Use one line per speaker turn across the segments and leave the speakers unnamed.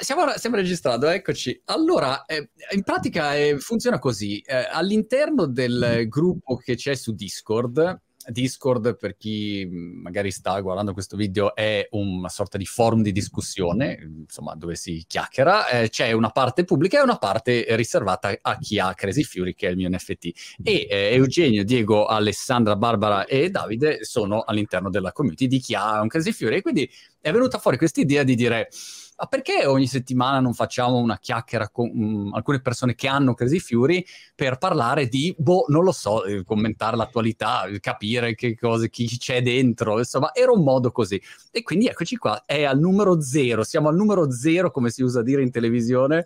siamo, siamo registrati, eccoci. Allora, eh, in pratica eh, funziona così. Eh, all'interno del gruppo che c'è su Discord, Discord, per chi magari sta guardando questo video, è una sorta di forum di discussione, insomma, dove si chiacchiera. Eh, c'è una parte pubblica e una parte riservata a chi ha Crazy Fury, che è il mio NFT. E eh, Eugenio, Diego, Alessandra, Barbara e Davide sono all'interno della community di chi ha un Crazy Fury. E quindi è venuta fuori questa idea di dire ma perché ogni settimana non facciamo una chiacchiera con um, alcune persone che hanno Crazy Fury per parlare di, boh, non lo so, eh, commentare l'attualità, capire che cose, chi c'è dentro, insomma, era un modo così. E quindi eccoci qua, è al numero zero, siamo al numero zero, come si usa dire in televisione,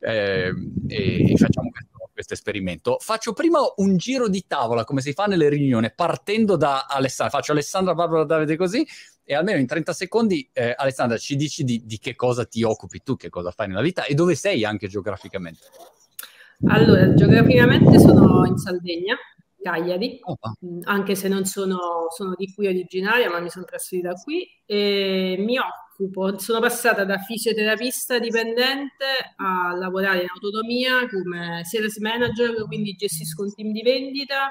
eh, e, e facciamo questo questo esperimento. Faccio prima un giro di tavola, come si fa nelle riunioni, partendo da Alessandra. Faccio Alessandra, Barbara, Davide così, e almeno in 30 secondi, eh, Alessandra, ci dici di, di, che cosa ti occupi tu, che cosa fai nella vita e dove sei anche geograficamente.
Allora, geograficamente sono in Sardegna, Cagliari, oh, anche se non sono, sono, di qui originaria, ma mi sono trasferita qui e mi occupo, sono passata da fisioterapista dipendente a lavorare in autonomia come sales manager, quindi gestisco un team di vendita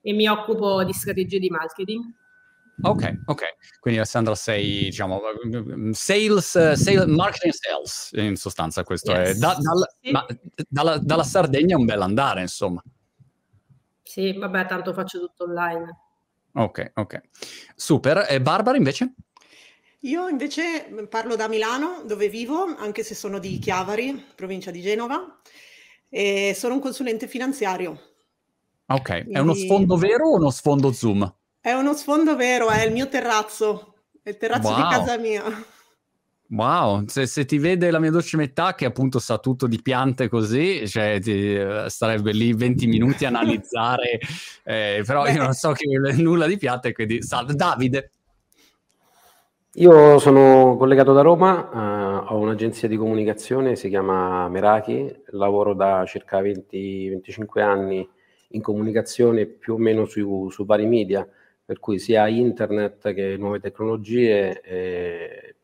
e mi occupo di strategie di marketing.
Ok, ok. Quindi Alessandra sei, diciamo, sales, sales marketing sales, in sostanza questo yes. è. Da, dal, sì. ma, dalla, dalla, Sardegna è un bel andare, insomma.
Sì, vabbè, tanto faccio tutto online.
Ok, ok. Super. E Barbara invece?
Io invece parlo da Milano, dove vivo, anche se sono di Chiavari, provincia di Genova, e sono un consulente finanziario.
Ok, Quindi... è uno sfondo vero o uno sfondo Zoom?
È uno sfondo vero, è il mio terrazzo, è il terrazzo wow. di casa mia.
Wow, se, se, ti vede la mia dolce metà che appunto sa tutto di piante così, cioè ti, starebbe lì 20 minuti a analizzare, eh, però Beh. io non so che nulla di piante, quindi salve Davide.
Io sono collegato da Roma, uh, ho un'agenzia di comunicazione, si chiama Meraki, lavoro da circa 20-25 anni in comunicazione più o meno su, su vari media per cui sia internet che nuove tecnologie e,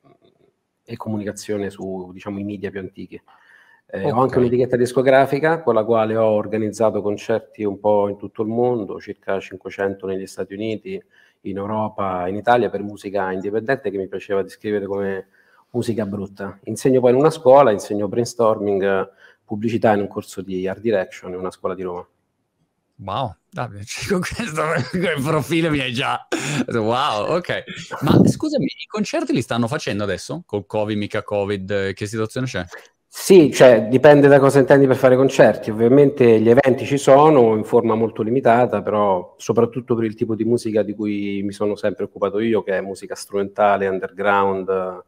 e comunicazione su diciamo, i media più antichi. Eh, okay. Ho anche un'etichetta discografica con la quale ho organizzato concerti un po' in tutto il mondo, circa 500 negli Stati Uniti, in Europa, in Italia per musica indipendente che mi piaceva descrivere come musica brutta. Insegno poi in una scuola, insegno brainstorming, pubblicità in un corso di Art Direction in una scuola di Roma.
Wow, Davide, con questo profilo mi hai già... Wow, ok. Ma scusami, i concerti li stanno facendo adesso? Col Covid, mica Covid, che situazione c'è?
Sì, cioè dipende da cosa intendi per fare concerti. Ovviamente gli eventi ci sono in forma molto limitata, però soprattutto per il tipo di musica di cui mi sono sempre occupato io, che è musica strumentale, underground,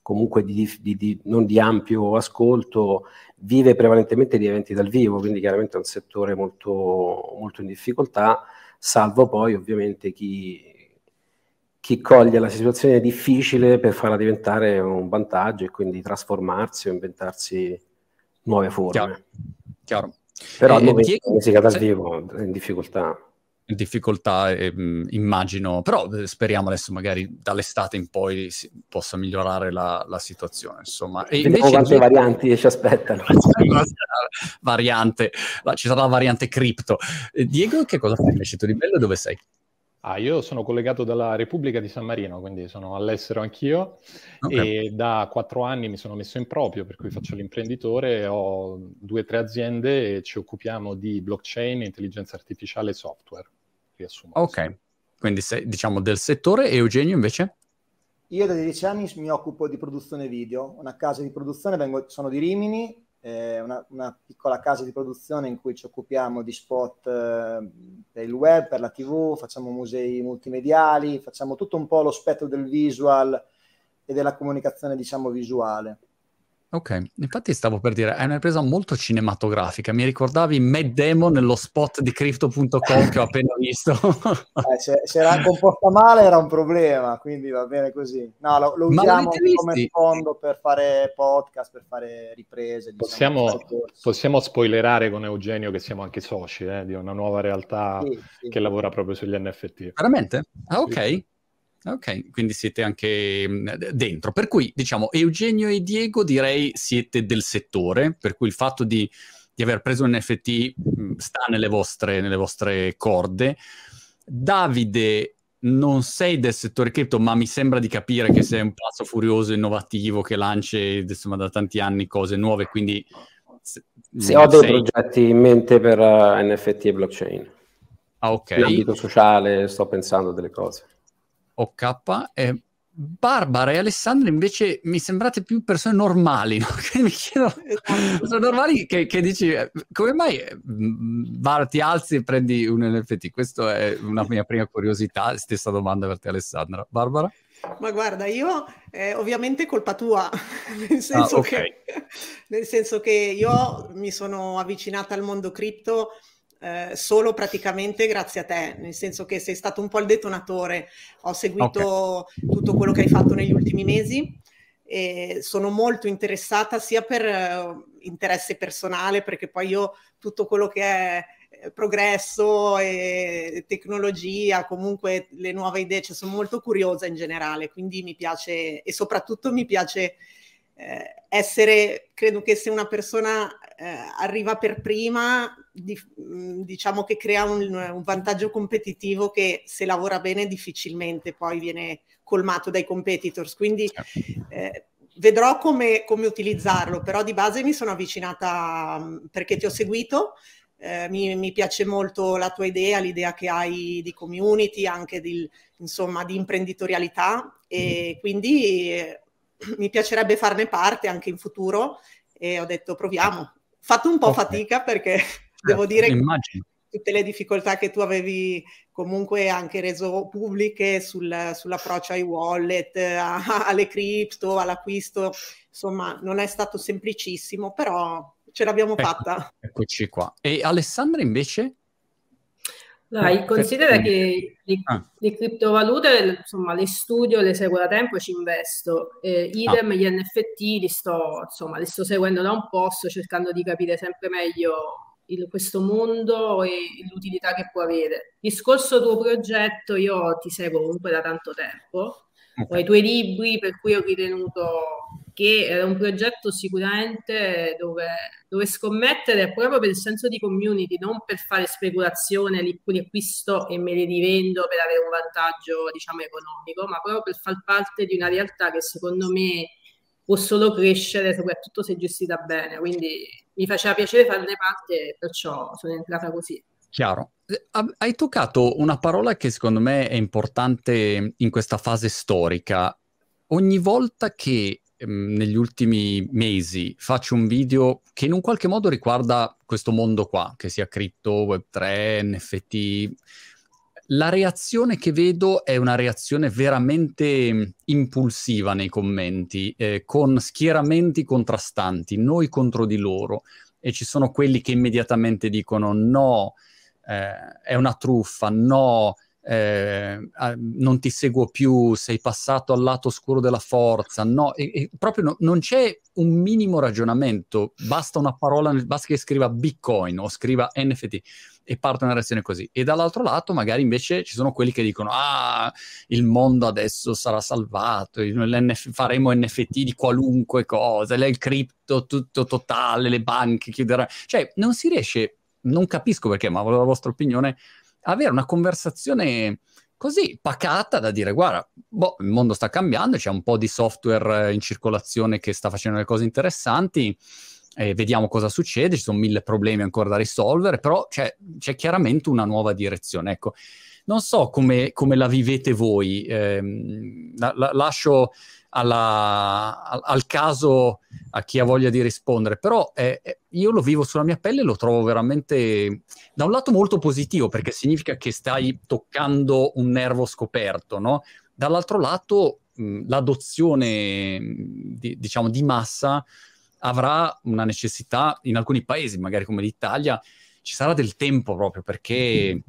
comunque di, di, di, non di ampio ascolto, vive prevalentemente di eventi dal vivo, quindi chiaramente è un settore molto, molto in difficoltà, salvo poi ovviamente chi, chi coglie la situazione difficile per farla diventare un vantaggio e quindi trasformarsi o inventarsi nuove forme.
Chiaro. Chiaro.
Però eh, al momento Diego, musica dal vivo è in difficoltà
difficoltà, eh, immagino, però eh, speriamo adesso magari dall'estate in poi si possa migliorare la, la situazione. Insomma,
e Vediamo quante invece... varianti ci aspettano.
variante, ci sarà la variante cripto. Eh, Diego, che cosa fai invece tu di bello e dove sei?
Ah, io sono collegato dalla Repubblica di San Marino, quindi sono all'estero anch'io okay. e da quattro anni mi sono messo in proprio, per cui faccio l'imprenditore, ho due o tre aziende e ci occupiamo di blockchain, intelligenza artificiale e software.
Riassumo. Ok, quindi sei diciamo del settore e Eugenio invece?
Io da 10 anni mi occupo di produzione video, una casa di produzione, vengo, sono di Rimini eh, una, una, piccola casa di produzione in cui ci occupiamo di spot eh, per il web, per la tv, facciamo musei multimediali, facciamo tutto un po' lo spettro del visual e della comunicazione, diciamo, visuale.
Ok, infatti stavo per dire, è una ripresa molto cinematografica, mi ricordavi Mad Demo nello spot di Crypto.com che ho appena visto.
eh, se, se, era composta male era un problema, quindi va bene così. No, lo, lo usiamo come fondo per fare podcast, per fare riprese.
Diciamo, possiamo, possiamo spoilerare con Eugenio che siamo anche soci eh, di una nuova realtà sì, sì. che lavora proprio sugli NFT.
Veramente? Ah, ok. Sì. Ok, quindi siete anche mm, dentro. Per cui, diciamo, Eugenio e Diego direi siete del settore, per cui il fatto di, di aver preso un NFT mm, sta nelle vostre, nelle vostre corde. Davide, non sei del settore cripto, ma mi sembra di capire che sei un pazzo furioso, innovativo, che lanci insomma, da tanti anni cose nuove, quindi...
Sì, ho dei sei... progetti in mente per uh, eh, NFT e blockchain.
Ah, ok.
In ambito sociale sto pensando a delle cose.
OK. Eh, Barbara e Alessandra invece mi sembrate più persone normali, no? che mi chiedo, sono normali che, che, dici, come mai Barbara eh, ti alzi e prendi un NFT? Questa è una mia prima curiosità, stessa domanda per te Alessandra. Barbara?
Ma guarda, io eh, ovviamente è colpa tua, nel senso, ah, okay. che, nel senso che io mi sono avvicinata al mondo cripto eh, solo praticamente grazie a te, nel senso che sei stato un po' il detonatore, ho seguito okay. tutto quello che hai fatto negli ultimi mesi e sono molto interessata sia per uh, interesse personale, perché poi io tutto quello che è eh, progresso e tecnologia, comunque le nuove idee, cioè sono molto curiosa in generale, quindi mi piace e soprattutto mi piace eh, essere, credo che se una persona eh, arriva per prima, di, mm, diciamo che crea un, un, vantaggio competitivo che se lavora bene difficilmente poi viene colmato dai competitors. Quindi eh, vedrò come, come, utilizzarlo, però di base mi sono avvicinata mm, perché ti ho seguito. Eh, mi, mi, piace molto la tua idea, l'idea che hai di community, anche di, insomma, di imprenditorialità e mm. quindi eh, mi piacerebbe farne parte anche in futuro e ho detto proviamo. Fatto un po' okay. fatica perché certo, devo dire
immagino.
che tutte le difficoltà che tu avevi comunque anche reso pubbliche sul, sull'approccio ai wallet, a, alle cripto, all'acquisto, insomma non è stato semplicissimo, però ce l'abbiamo ecco, fatta.
Eccoci qua. E Alessandra invece?
Dai, considera che le, ah. le, criptovalute, insomma, le studio, le seguo da tempo e ci investo. Eh, idem, ah. gli NFT li sto, insomma, li sto seguendo da un po', sto cercando di capire sempre meglio il, questo mondo e l'utilità che può avere. Discorso tuo progetto, io ti seguo comunque da tanto tempo, okay. ho i tuoi libri per cui ho ritenuto che era un progetto sicuramente dove, dove, scommettere proprio per il senso di community, non per fare speculazione, li, li acquisto e me li rivendo per avere un vantaggio, diciamo, economico, ma proprio per far parte di una realtà che secondo me può solo crescere, soprattutto se gestita bene. Quindi mi faceva piacere farne parte e perciò sono entrata così.
Chiaro. Eh, hai toccato una parola che secondo me è importante in questa fase storica. Ogni volta che negli ultimi mesi faccio un video che in un qualche modo riguarda questo mondo qua, che sia cripto, Web3, NFT, la reazione che vedo è una reazione veramente impulsiva nei commenti, eh, con schieramenti contrastanti, noi contro di loro, e ci sono quelli che immediatamente dicono no, eh, è una truffa, no, eh, non ti seguo più, sei passato al lato oscuro della forza, no, e, e proprio no, non c'è un minimo ragionamento, basta una parola, basta che scriva Bitcoin o scriva NFT e parte una reazione così. E dall'altro lato magari invece ci sono quelli che dicono ah, il mondo adesso sarà salvato, faremo NFT di qualunque cosa, il cripto tutto totale, le banche chiuderanno. Cioè non si riesce, non capisco perché, ma la vostra opinione, avere una conversazione così pacata da dire guarda, boh, il mondo sta cambiando, c'è un po' di software in circolazione che sta facendo delle cose interessanti, eh, vediamo cosa succede, ci sono mille problemi ancora da risolvere, però c'è, c'è chiaramente una nuova direzione. Ecco, non so come, come la vivete voi, eh, la, la, lascio alla, al, al, caso a chi ha voglia di rispondere, però eh, eh, io lo vivo sulla mia pelle e lo trovo veramente da un lato molto positivo perché significa che stai toccando un nervo scoperto, no? Dall'altro lato mh, l'adozione di, diciamo di massa avrà una necessità in alcuni paesi, magari come l'Italia, ci sarà del tempo proprio perché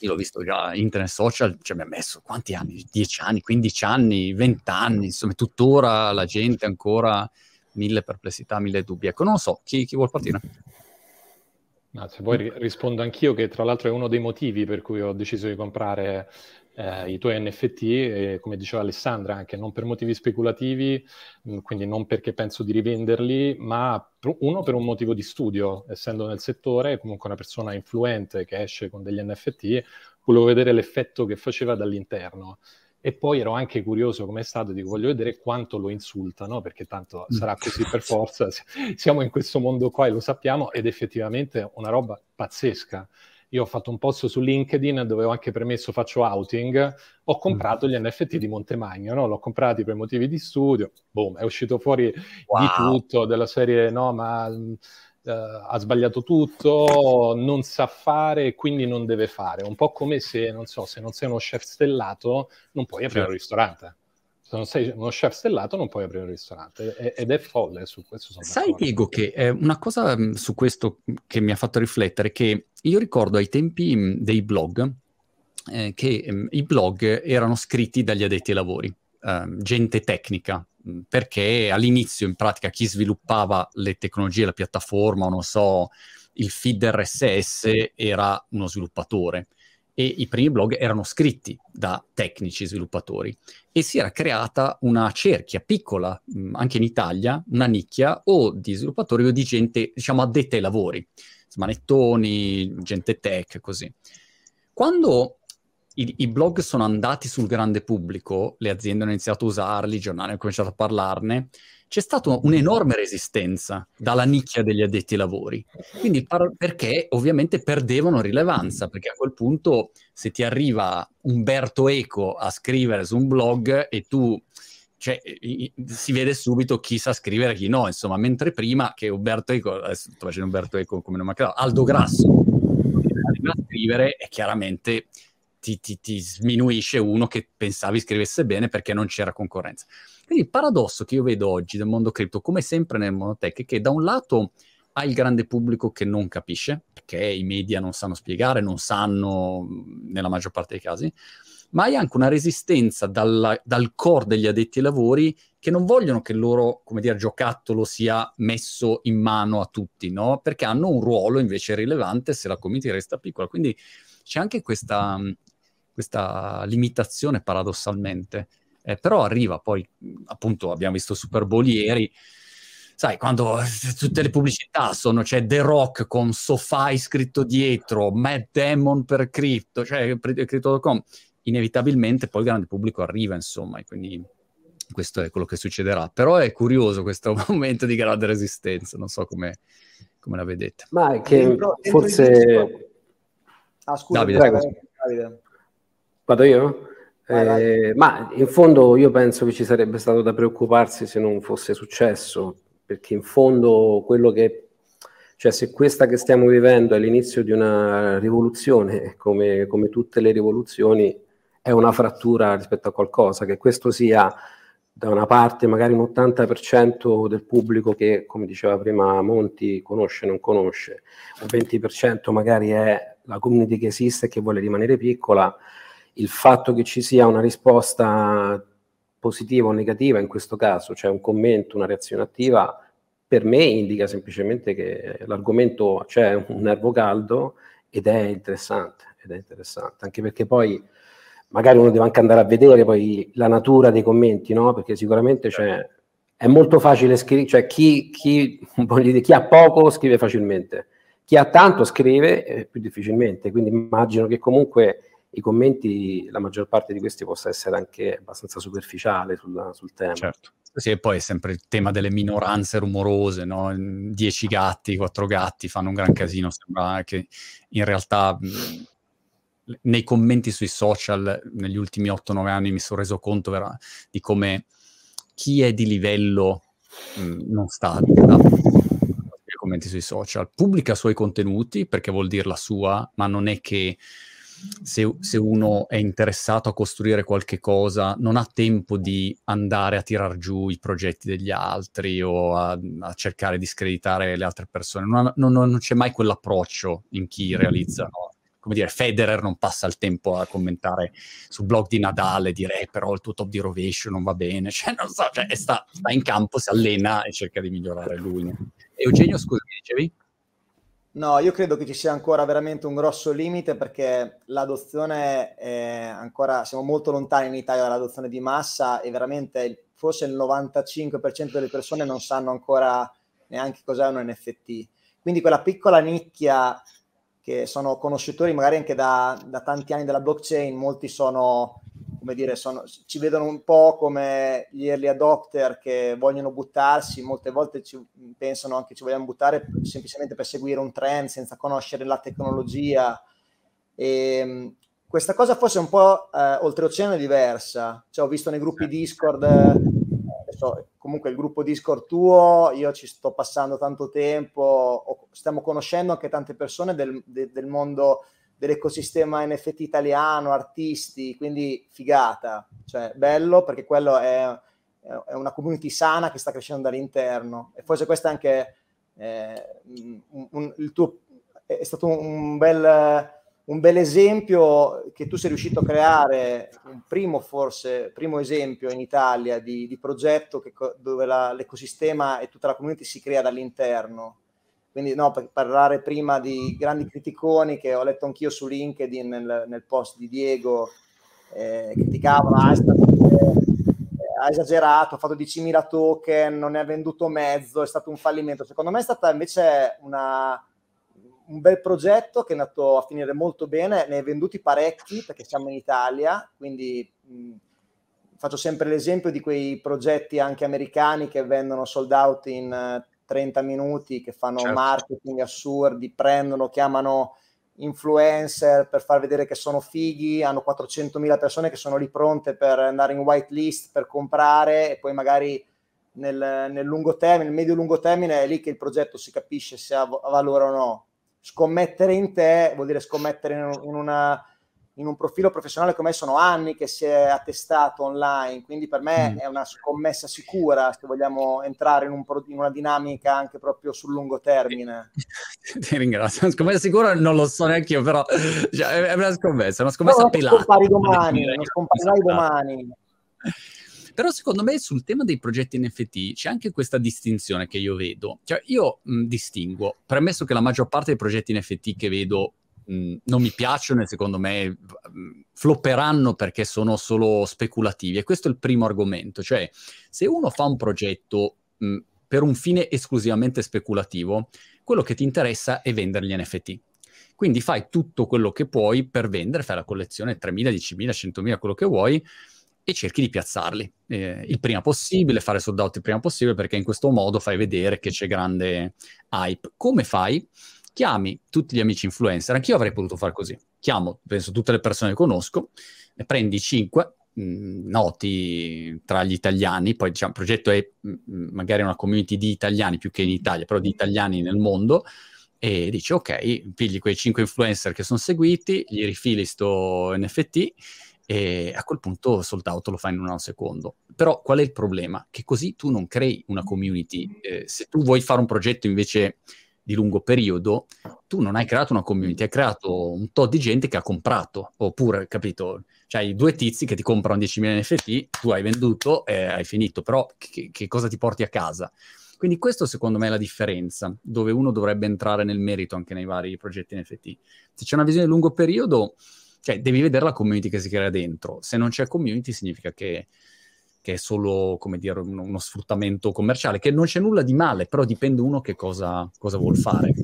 io l'ho visto già internet social, ci abbiamo messo quanti anni? 10 anni, 15 anni, 20 anni, insomma, tuttora la gente ancora mille perplessità, mille dubbi. Ecco, non so, chi, chi vuol partire?
No, se vuoi rispondo anch'io che tra l'altro è uno dei motivi per cui ho deciso di comprare eh, i tuoi NFT, eh, come diceva Alessandra, anche non per motivi speculativi, mh, mm, quindi non perché penso di rivenderli, ma pr- uno per un motivo di studio, essendo nel settore, comunque una persona influente che esce con degli NFT, volevo vedere l'effetto che faceva dall'interno. E poi ero anche curioso come è stato, dico voglio vedere quanto lo insultano, perché tanto mm. sarà così per forza, siamo in questo mondo qua e lo sappiamo, ed effettivamente una roba pazzesca. Io ho fatto un post su LinkedIn dove ho anche premesso faccio outing, ho comprato gli NFT di Montemagno, no? l'ho comprati per motivi di studio, boom, è uscito fuori wow. di tutto, della serie no, ma uh, ha sbagliato tutto, non sa fare, quindi non deve fare. Un po' come se, non so, se non sei uno chef stellato, non puoi aprire certo. un ristorante se non sei uno chef stellato non puoi aprire un ristorante ed è folle su questo.
Sai Diego che eh, una cosa mh, su questo che mi ha fatto riflettere che io ricordo ai tempi mh, dei blog eh, che mh, i blog erano scritti dagli addetti ai lavori, ehm, gente tecnica, perché all'inizio in pratica chi sviluppava le tecnologie, la piattaforma o non so il feed RSS era uno sviluppatore e i primi blog erano scritti da tecnici sviluppatori e si era creata una cerchia piccola, mh, anche in Italia, una nicchia o di sviluppatori o di gente, diciamo, addetta ai lavori, smanettoni, gente tech, così. Quando i, i, blog sono andati sul grande pubblico, le aziende hanno iniziato a usarli, i giornali hanno cominciato a parlarne, c'è stata un'enorme resistenza dalla nicchia degli addetti ai lavori. Quindi par- perché ovviamente perdevano rilevanza, perché a quel punto se ti arriva Umberto Eco a scrivere su un blog e tu cioè, si vede subito chi sa scrivere e chi no, insomma, mentre prima che Umberto Eco, adesso sto facendo Umberto Eco come non mancava, Aldo Grasso a scrivere e chiaramente ti, ti, ti sminuisce uno che pensavi scrivesse bene perché non c'era concorrenza. Quindi il paradosso che io vedo oggi nel mondo cripto, come sempre nel mondo tech, è che da un lato hai il grande pubblico che non capisce, perché i media non sanno spiegare, non sanno nella maggior parte dei casi, ma hai anche una resistenza dalla, dal core degli addetti ai lavori che non vogliono che il loro, come dire, giocattolo sia messo in mano a tutti, no? Perché hanno un ruolo invece rilevante se la community resta piccola. Quindi c'è anche questa, questa limitazione paradossalmente eh, però arriva poi, appunto, abbiamo visto Super Bowl ieri, sai, quando tutte le pubblicità sono, c'è The Rock con Sofai scritto dietro, Matt Damon per Crypto, cioè Crypto.com, inevitabilmente poi il grande pubblico arriva, insomma, e quindi questo è quello che succederà. Però è curioso questo momento di grande resistenza, non so come, come la vedete.
Ma è che dentro, forse...
Ah, scusa, Davide, prego. Davide.
Vado io? Eh, ma in fondo io penso che ci sarebbe stato da preoccuparsi se non fosse successo, perché in fondo quello che, cioè se questa che stiamo vivendo è l'inizio di una rivoluzione, come, come tutte le rivoluzioni, è una frattura rispetto a qualcosa, che questo sia da una parte magari un 80% del pubblico che, come diceva prima Monti, conosce o non conosce, un 20% magari è la community che esiste e che vuole rimanere piccola, il fatto che ci sia una risposta positiva o negativa in questo caso, cioè un commento, una reazione attiva, per me indica semplicemente che l'argomento c'è un nervo caldo ed è interessante, ed è interessante, anche perché poi magari uno deve anche andare a vedere poi la natura dei commenti, no? Perché sicuramente cioè, è molto facile scrivere, cioè chi, chi, dire, chi, ha poco scrive facilmente, chi ha tanto scrive eh, più difficilmente, quindi immagino che comunque i commenti, la maggior parte di questi possa essere anche abbastanza superficiale sul, sul tema.
Certo. Sì, e poi è sempre il tema delle minoranze rumorose, no? Dieci gatti, quattro gatti fanno un gran casino, sembra che in realtà nei commenti sui social negli ultimi 8-9 anni mi sono reso conto vera, di come chi è di livello mh, non sta commenti sui social, pubblica i suoi contenuti perché vuol dire la sua, ma non è che se, se, uno è interessato a costruire qualche cosa, non ha tempo di andare a tirar giù i progetti degli altri o a, a cercare di screditare le altre persone. Non, non, non, c'è mai quell'approccio in chi realizza. No? Come dire, Federer non passa il tempo a commentare sul blog di Nadal e dire eh, però il tuo top di rovescio non va bene. Cioè, non so, cioè, sta, sta, in campo, si allena e cerca di migliorare lui. No? Eugenio, scusa, dicevi?
No, io credo che ci sia ancora veramente un grosso limite perché l'adozione è ancora, siamo molto lontani in Italia dall'adozione di massa e veramente forse il 95% delle persone non sanno ancora neanche cos'è un NFT. Quindi quella piccola nicchia che sono conoscitori magari anche da, da tanti anni della blockchain, molti sono come dire, sono, ci vedono un po' come gli early adopter che vogliono buttarsi, molte volte ci pensano anche ci vogliamo buttare semplicemente per seguire un trend senza conoscere la tecnologia. E, ehm, questa cosa forse è un po' eh, oltreoceano è diversa. Cioè, ho visto nei gruppi Discord, adesso, comunque il gruppo Discord tuo, io ci sto passando tanto tempo, stiamo conoscendo anche tante persone del, de, del mondo dell'ecosistema NFT italiano, artisti, quindi figata, cioè bello perché quello è, è una community sana che sta crescendo dall'interno. E forse questo è anche eh, un, un, il tuo, è stato un bel, un bel esempio che tu sei riuscito a creare, un primo forse, primo esempio in Italia di, di progetto che, dove la, l'ecosistema e tutta la community si crea dall'interno quindi no, per parlare prima di grandi criticoni che ho letto anch'io su LinkedIn nel, nel post di Diego, eh, criticavano Einstein, eh, ha esagerato, ha fatto 10.000 token, non ne ha venduto mezzo, è stato un fallimento. Secondo me è stata invece una, un bel progetto che è andato a finire molto bene, ne hai venduti parecchi perché siamo in Italia, quindi mh, faccio sempre l'esempio di quei progetti anche americani che vendono sold out in 30 minuti che fanno certo. marketing assurdi, prendono, chiamano influencer per far vedere che sono fighi, hanno 400.000 persone che sono lì pronte per andare in whitelist, per comprare e poi magari nel, nel lungo termine, nel medio-lungo termine è lì che il progetto si capisce se ha valore o no. Scommettere in te vuol dire scommettere in, in una in un profilo professionale come sono anni che si è attestato online, quindi per me mm. è una scommessa sicura se vogliamo entrare in, un, in, una dinamica anche proprio sul lungo termine.
Ti ringrazio, scommessa sicura non lo so neanche io, però cioè, è una scommessa, una scommessa no, pelata.
Non scompari domani, non scomparirai domani.
Però secondo me sul tema dei progetti NFT c'è anche questa distinzione che io vedo. Cioè io mh, distingo, premesso che la maggior parte dei progetti NFT che vedo mh, non mi piacciono e secondo me mh, flopperanno perché sono solo speculativi. E questo è il primo argomento, cioè se uno fa un progetto mh, per un fine esclusivamente speculativo, quello che ti interessa è vendere gli NFT. Quindi fai tutto quello che puoi per vendere, fai la collezione 3.000, 10.000, 100.000, quello che vuoi, e cerchi di piazzarli eh, il prima possibile, fare sold out il prima possibile, perché in questo modo fai vedere che c'è grande hype. Come fai? Chiami tutti gli amici influencer, anch'io avrei potuto fare così. Chiamo, penso, tutte le persone che conosco, ne prendi cinque mh, mm, noti tra gli italiani, poi diciamo, il progetto è mh, mm, magari una community di italiani più che in Italia, però di italiani nel mondo, e dici ok, pigli quei cinque influencer che sono seguiti, gli rifili sto NFT e a quel punto sold out lo fai in un secondo. Però qual è il problema? Che così tu non crei una community. Eh, se tu vuoi fare un progetto invece di lungo periodo, tu non hai creato una community, hai creato un tot di gente che ha comprato, oppure, capito, cioè i due tizi che ti comprano 10.000 NFT, tu hai venduto e hai finito, però che, che cosa ti porti a casa? Quindi questo secondo me è la differenza, dove uno dovrebbe entrare nel merito anche nei vari progetti NFT. Se c'è una visione di lungo periodo, cioè devi vedere la community che si crea dentro. Se non c'è community significa che che è solo, come dire, uno, uno, sfruttamento commerciale, che non c'è nulla di male, però dipende uno che cosa, cosa vuol fare.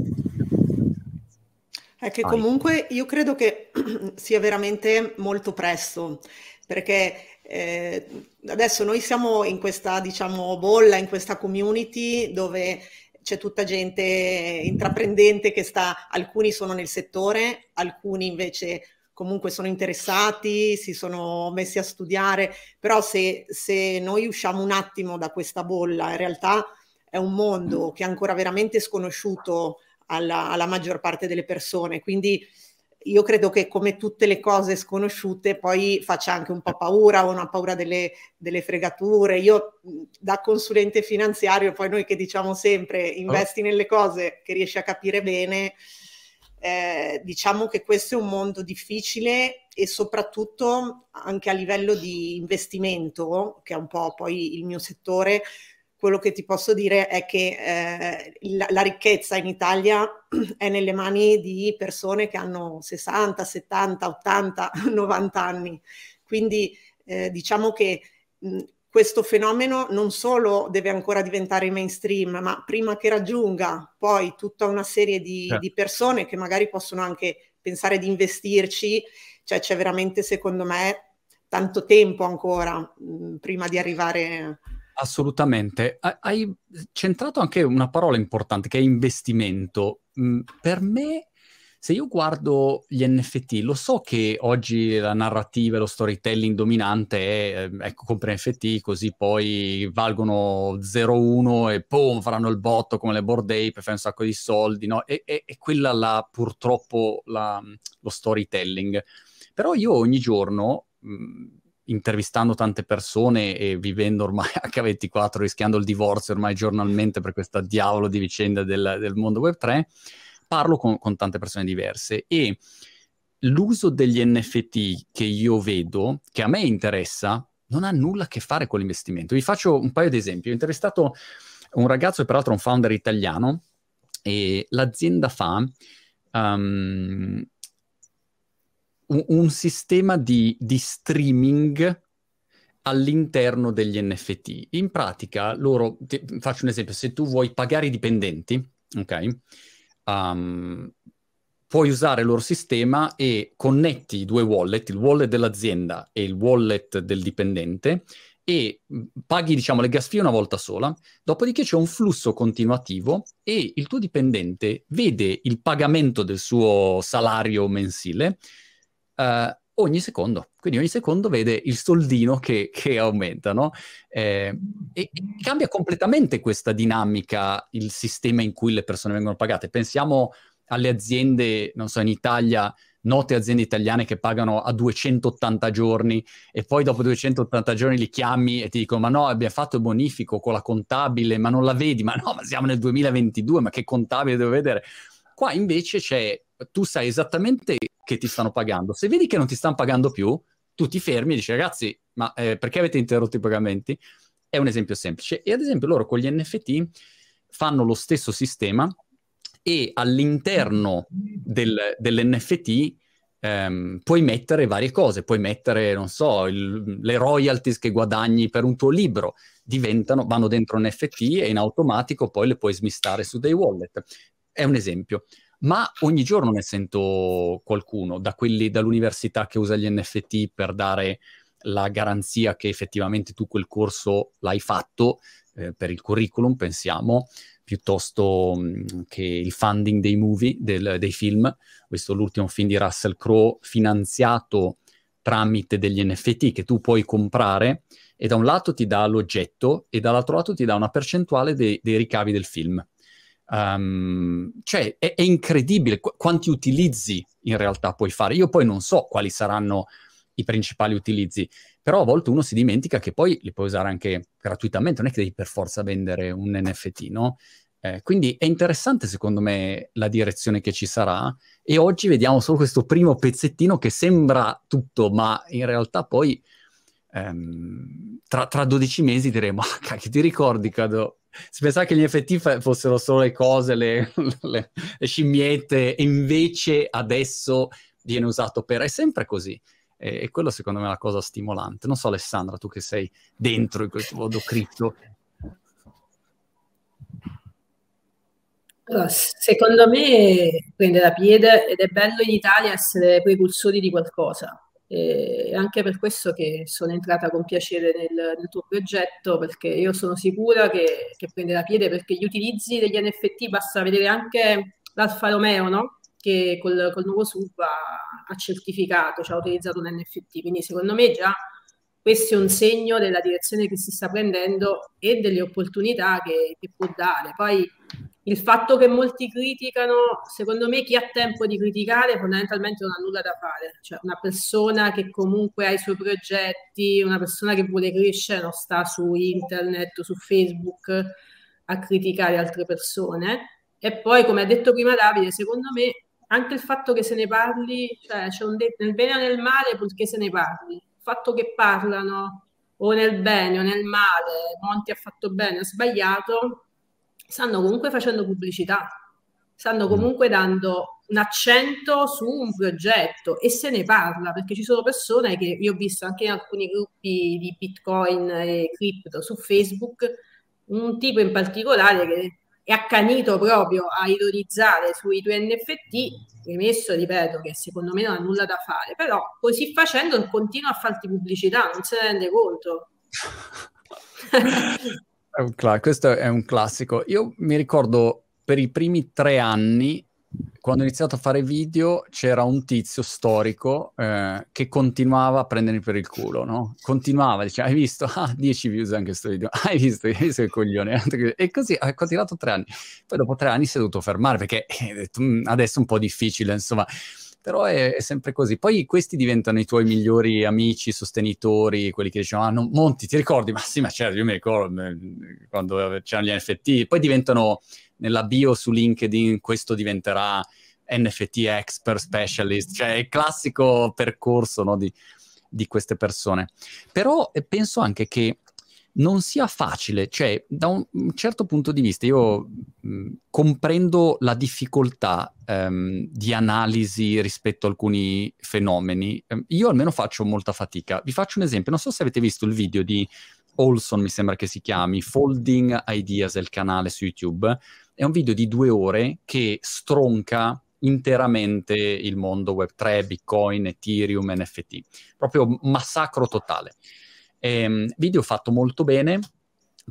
È che comunque io credo che sia veramente molto presto, perché eh, adesso noi siamo in questa, diciamo, bolla, in questa community dove c'è tutta gente intraprendente che sta, alcuni sono nel settore, alcuni invece comunque sono interessati, si sono messi a studiare, però se, se noi usciamo un attimo da questa bolla, in realtà è un mondo che è ancora veramente sconosciuto alla, alla maggior parte delle persone, quindi io credo che come tutte le cose sconosciute poi faccia anche un po' paura o una paura delle, delle, fregature. Io da consulente finanziario, poi noi che diciamo sempre investi oh. nelle cose che riesci a capire bene, eh, diciamo che questo è un mondo difficile e soprattutto anche a livello di investimento, che è un po' poi il mio settore, quello che ti posso dire è che eh, la, la, ricchezza in Italia è nelle mani di persone che hanno 60, 70, 80, 90 anni. Quindi eh, diciamo che mh, questo fenomeno non solo deve ancora diventare mainstream, ma prima che raggiunga poi tutta una serie di, eh. di persone che magari possono anche pensare di investirci, cioè c'è veramente secondo me tanto tempo ancora mh, prima di arrivare
Assolutamente. Hai centrato anche una parola importante che è investimento. Mm, per me, se io guardo gli NFT, lo so che oggi la narrativa e lo storytelling dominante è, eh, ecco, compri NFT così poi valgono 0,1 e poi faranno il botto come le board ape, fai un sacco di soldi, no? E, e, e quella là, purtroppo, la, lo storytelling. Però io ogni giorno... Mh, mm, intervistando tante persone e vivendo ormai H24, rischiando il divorzio ormai giornalmente per questa diavolo di vicenda del, del mondo web 3, parlo con, con, tante persone diverse e l'uso degli NFT che io vedo, che a me interessa, non ha nulla a che fare con l'investimento. Vi faccio un paio di esempi. Ho intervistato un ragazzo, e peraltro un founder italiano, e l'azienda fa um, un, un sistema di, di streaming all'interno degli NFT. In pratica, loro, ti, faccio un esempio, se tu vuoi pagare i dipendenti, ok? Um, puoi usare il loro sistema e connetti i due wallet, il wallet dell'azienda e il wallet del dipendente, e paghi, diciamo, le gas fee una volta sola, dopodiché c'è un flusso continuativo e il tuo dipendente vede il pagamento del suo salario mensile uh, ogni secondo. Quindi ogni secondo vede il soldino che, che aumenta, no? Eh, e, e, cambia completamente questa dinamica, il sistema in cui le persone vengono pagate. Pensiamo alle aziende, non so, in Italia, note aziende italiane che pagano a 280 giorni e poi dopo 280 giorni li chiami e ti dicono ma no abbiamo fatto il bonifico con la contabile ma non la vedi ma no ma siamo nel 2022 ma che contabile devo vedere qua invece c'è tu sai esattamente che ti stanno pagando. Se vedi che non ti stanno pagando più, tu ti fermi e dici ragazzi, ma eh, perché avete interrotto i pagamenti? È un esempio semplice. E ad esempio loro con gli NFT fanno lo stesso sistema e all'interno del, dell'NFT ehm, puoi mettere varie cose, puoi mettere, non so, il, le royalties che guadagni per un tuo libro, diventano, vanno dentro NFT e in automatico poi le puoi smistare su dei wallet. È un esempio ma ogni giorno ne sento qualcuno, da quelli dall'università che usa gli NFT per dare la garanzia che effettivamente tu quel corso l'hai fatto eh, per il curriculum, pensiamo, piuttosto mh, mm, che il funding dei movie, del, dei film. Questo è l'ultimo film di Russell Crowe finanziato tramite degli NFT che tu puoi comprare e da un lato ti dà l'oggetto e dall'altro lato ti dà una percentuale dei, dei ricavi del film. Um, cioè, è, è incredibile qu- quanti utilizzi in realtà puoi fare. Io poi non so quali saranno i principali utilizzi, però a volte uno si dimentica che poi li puoi usare anche gratuitamente, non è che devi per forza vendere un NFT, no? Eh, quindi è interessante secondo me la direzione che ci sarà e oggi vediamo solo questo primo pezzettino che sembra tutto, ma in realtà poi ehm, tra, tra 12 mesi diremo, ah, cacchio, ti ricordi quando si pensava che gli NFT fossero solo le cose, le, le, le scimmiette, e invece adesso viene usato per... È sempre così. E, e, quello secondo me è la cosa stimolante. Non so Alessandra, tu che sei dentro in questo modo cripto.
Allora, secondo me prende la piede ed è bello in Italia essere precursori di qualcosa. E anche per questo che sono entrata con piacere nel, nel tuo progetto, perché io sono sicura che, che prenderà piede, perché gli utilizzi degli NFT basta vedere anche l'Alfa Romeo, no? che col, col nuovo sub ha, ha certificato, cioè ha utilizzato un NFT, quindi secondo me già questo è un segno della direzione che si sta prendendo e delle opportunità che, che può dare. Poi il fatto che molti criticano, secondo me chi ha tempo di criticare fondamentalmente non ha nulla da fare, cioè una persona che comunque ha i suoi progetti, una persona che vuole crescere non sta su internet o su Facebook a criticare altre persone. E poi, come ha detto prima Davide, secondo me anche il fatto che se ne parli, cioè c'è un de- nel bene o nel male purché se ne parli, il fatto che parlano o nel bene o nel male, Monti ha fatto bene, ha sbagliato, stanno comunque facendo pubblicità, stanno mm. comunque dando un accento su un progetto e se ne parla perché ci sono persone che io ho visto anche in alcuni gruppi di Bitcoin e cripto su Facebook, un tipo in particolare che è accanito proprio a ironizzare sui tuoi NFT, premesso, ripeto, che secondo me non ha nulla da fare, però così facendo continua a farti pubblicità, non se ne rende conto.
è un, questo è un classico. Io mi ricordo per i primi tre anni quando ho iniziato a fare video c'era un tizio storico eh, che continuava a prendermi per il culo, no? Continuava, diceva, hai visto? Ah, 10 views anche questo video, hai visto? Hai visto che coglione? E così ha continuato tre anni. Poi dopo tre anni si è dovuto fermare perché eh, adesso è un po' difficile, insomma. Però è, è, sempre così. Poi questi diventano i tuoi migliori amici, sostenitori, quelli che dicevano, ah, non, Monti, ti ricordi? Ma sì, ma certo, io mi ricordo eh, quando c'erano gli NFT. Poi diventano nella bio su LinkedIn questo diventerà NFT expert specialist, cioè il classico percorso no, di, di, queste persone. Però eh, penso anche che non sia facile, cioè da un, certo punto di vista io mh, comprendo la difficoltà um, di analisi rispetto a alcuni fenomeni, um, io almeno faccio molta fatica. Vi faccio un esempio, non so se avete visto il video di Olson, mi sembra che si chiami, Folding Ideas, il canale su YouTube, è un video di due ore che stronca interamente il mondo Web3, Bitcoin, Ethereum, NFT. Proprio massacro totale. Ehm, video fatto molto bene,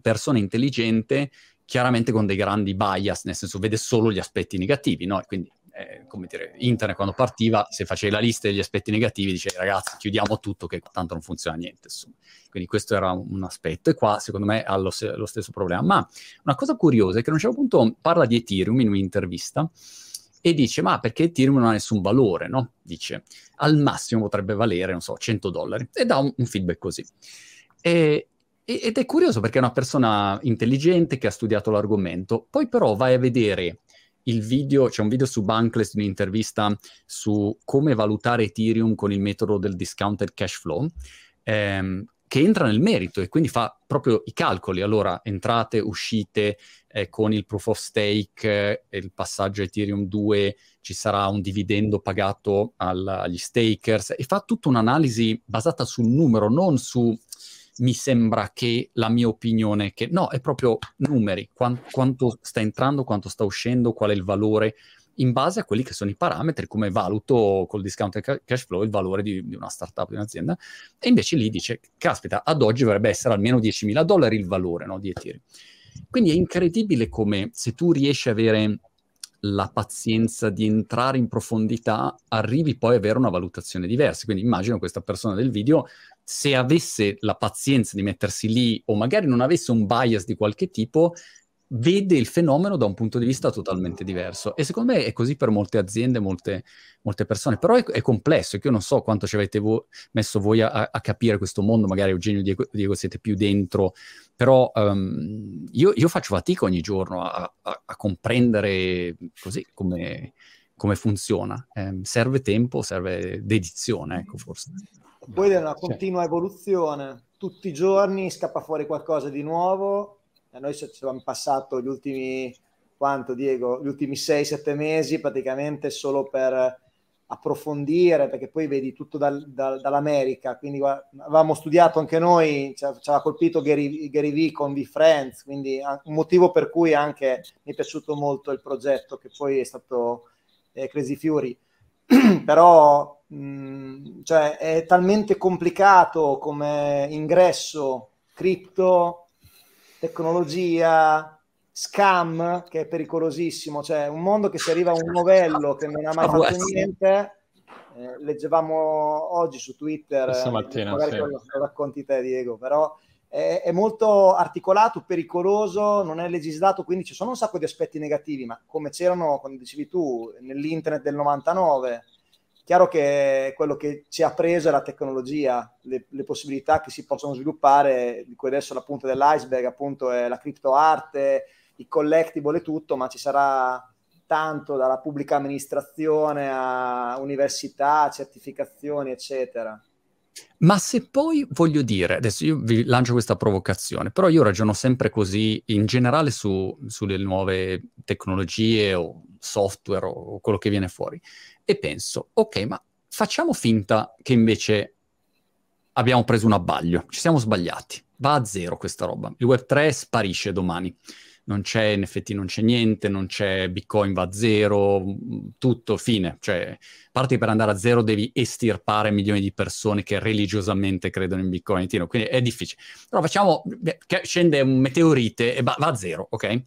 persona intelligente, chiaramente con dei grandi bias, nel senso vede solo gli aspetti negativi, no? quindi, eh, come dire, internet quando partiva, se facevi la lista degli aspetti negativi, dicevi ragazzi chiudiamo tutto che tanto non funziona niente, insomma. Quindi questo era un aspetto e qua secondo me ha lo, lo stesso problema. Ma una cosa curiosa è che a un certo punto parla di Ethereum in un'intervista e dice ma perché Ethereum non ha nessun valore, no? Dice al massimo potrebbe valere, non so, 100 dollari e dà un, un feedback così. E, ed è curioso perché è una persona intelligente che ha studiato l'argomento, poi però vai a vedere il video, c'è un video su Bankless, un'intervista su come valutare Ethereum con il metodo del discounted cash flow, ehm, che entra nel merito e quindi fa proprio i calcoli. Allora, entrate, uscite eh, con il proof of stake eh, il passaggio Ethereum 2 ci sarà un dividendo pagato al, agli stakers e fa tutta un'analisi basata sul numero, non su mi sembra che la mia opinione che no, è proprio numeri, quant- quanto sta entrando, quanto sta uscendo, qual è il valore in base a quelli che sono i parametri, come valuto col discount cash flow il valore di, di, una startup, di un'azienda. E invece lì dice, caspita, ad oggi dovrebbe essere almeno 10.000 dollari il valore no, di Ethereum. Quindi è incredibile come se tu riesci ad avere la pazienza di entrare in profondità, arrivi poi ad avere una valutazione diversa. Quindi immagino questa persona del video, se avesse la pazienza di mettersi lì o magari non avesse un bias di qualche tipo, vede il fenomeno da un punto di vista totalmente diverso. E secondo me è così per molte aziende, molte, molte persone. Però è, è complesso, che io non so quanto ci avete vo- messo voi a, a, capire questo mondo, magari Eugenio Diego, Diego siete più dentro, però um, io, io, faccio fatica ogni giorno a, a, a comprendere così come, come funziona. Eh, serve tempo, serve dedizione, ecco forse.
Poi è una continua evoluzione, tutti i giorni scappa fuori qualcosa di nuovo noi ci abbiamo passato gli ultimi, quanto Diego, gli ultimi 6-7 mesi praticamente solo per approfondire, perché poi vedi tutto dal, dal, dall'America, quindi avevamo studiato anche noi, ci, aveva colpito Gary, Gary Vee con The Friends, quindi un motivo per cui anche mi è piaciuto molto il progetto che poi è stato eh, Crazy Fury. Però mh, cioè, è talmente complicato come ingresso cripto tecnologia, scam, che è pericolosissimo, cioè un mondo che si arriva a un novello che non ha mai fatto niente. Eh, leggevamo oggi su Twitter,
stamattina,
magari sì. lo, lo racconti te Diego, però è, è, molto articolato, pericoloso, non è legislato, quindi ci sono un sacco di aspetti negativi, ma come c'erano, come dicevi tu, nell'internet del 99, Chiaro che quello che ci ha preso è la tecnologia, le, le, possibilità che si possono sviluppare, di cui adesso la punta dell'iceberg appunto è la criptoarte, i collectible e tutto, ma ci sarà tanto dalla pubblica amministrazione a università, certificazioni, eccetera.
Ma se poi voglio dire, adesso io vi lancio questa provocazione, però io ragiono sempre così in generale su, sulle nuove tecnologie o software o quello che viene fuori e penso, ok, ma facciamo finta che invece abbiamo preso un abbaglio, ci siamo sbagliati, va a zero questa roba, il Web 3 sparisce domani non c'è NFT, non c'è niente, non c'è Bitcoin va a zero, tutto, fine. Cioè, parti per andare a zero devi estirpare milioni di persone che religiosamente credono in Bitcoin, quindi è difficile. Però facciamo, scende un meteorite e va, va a zero, ok?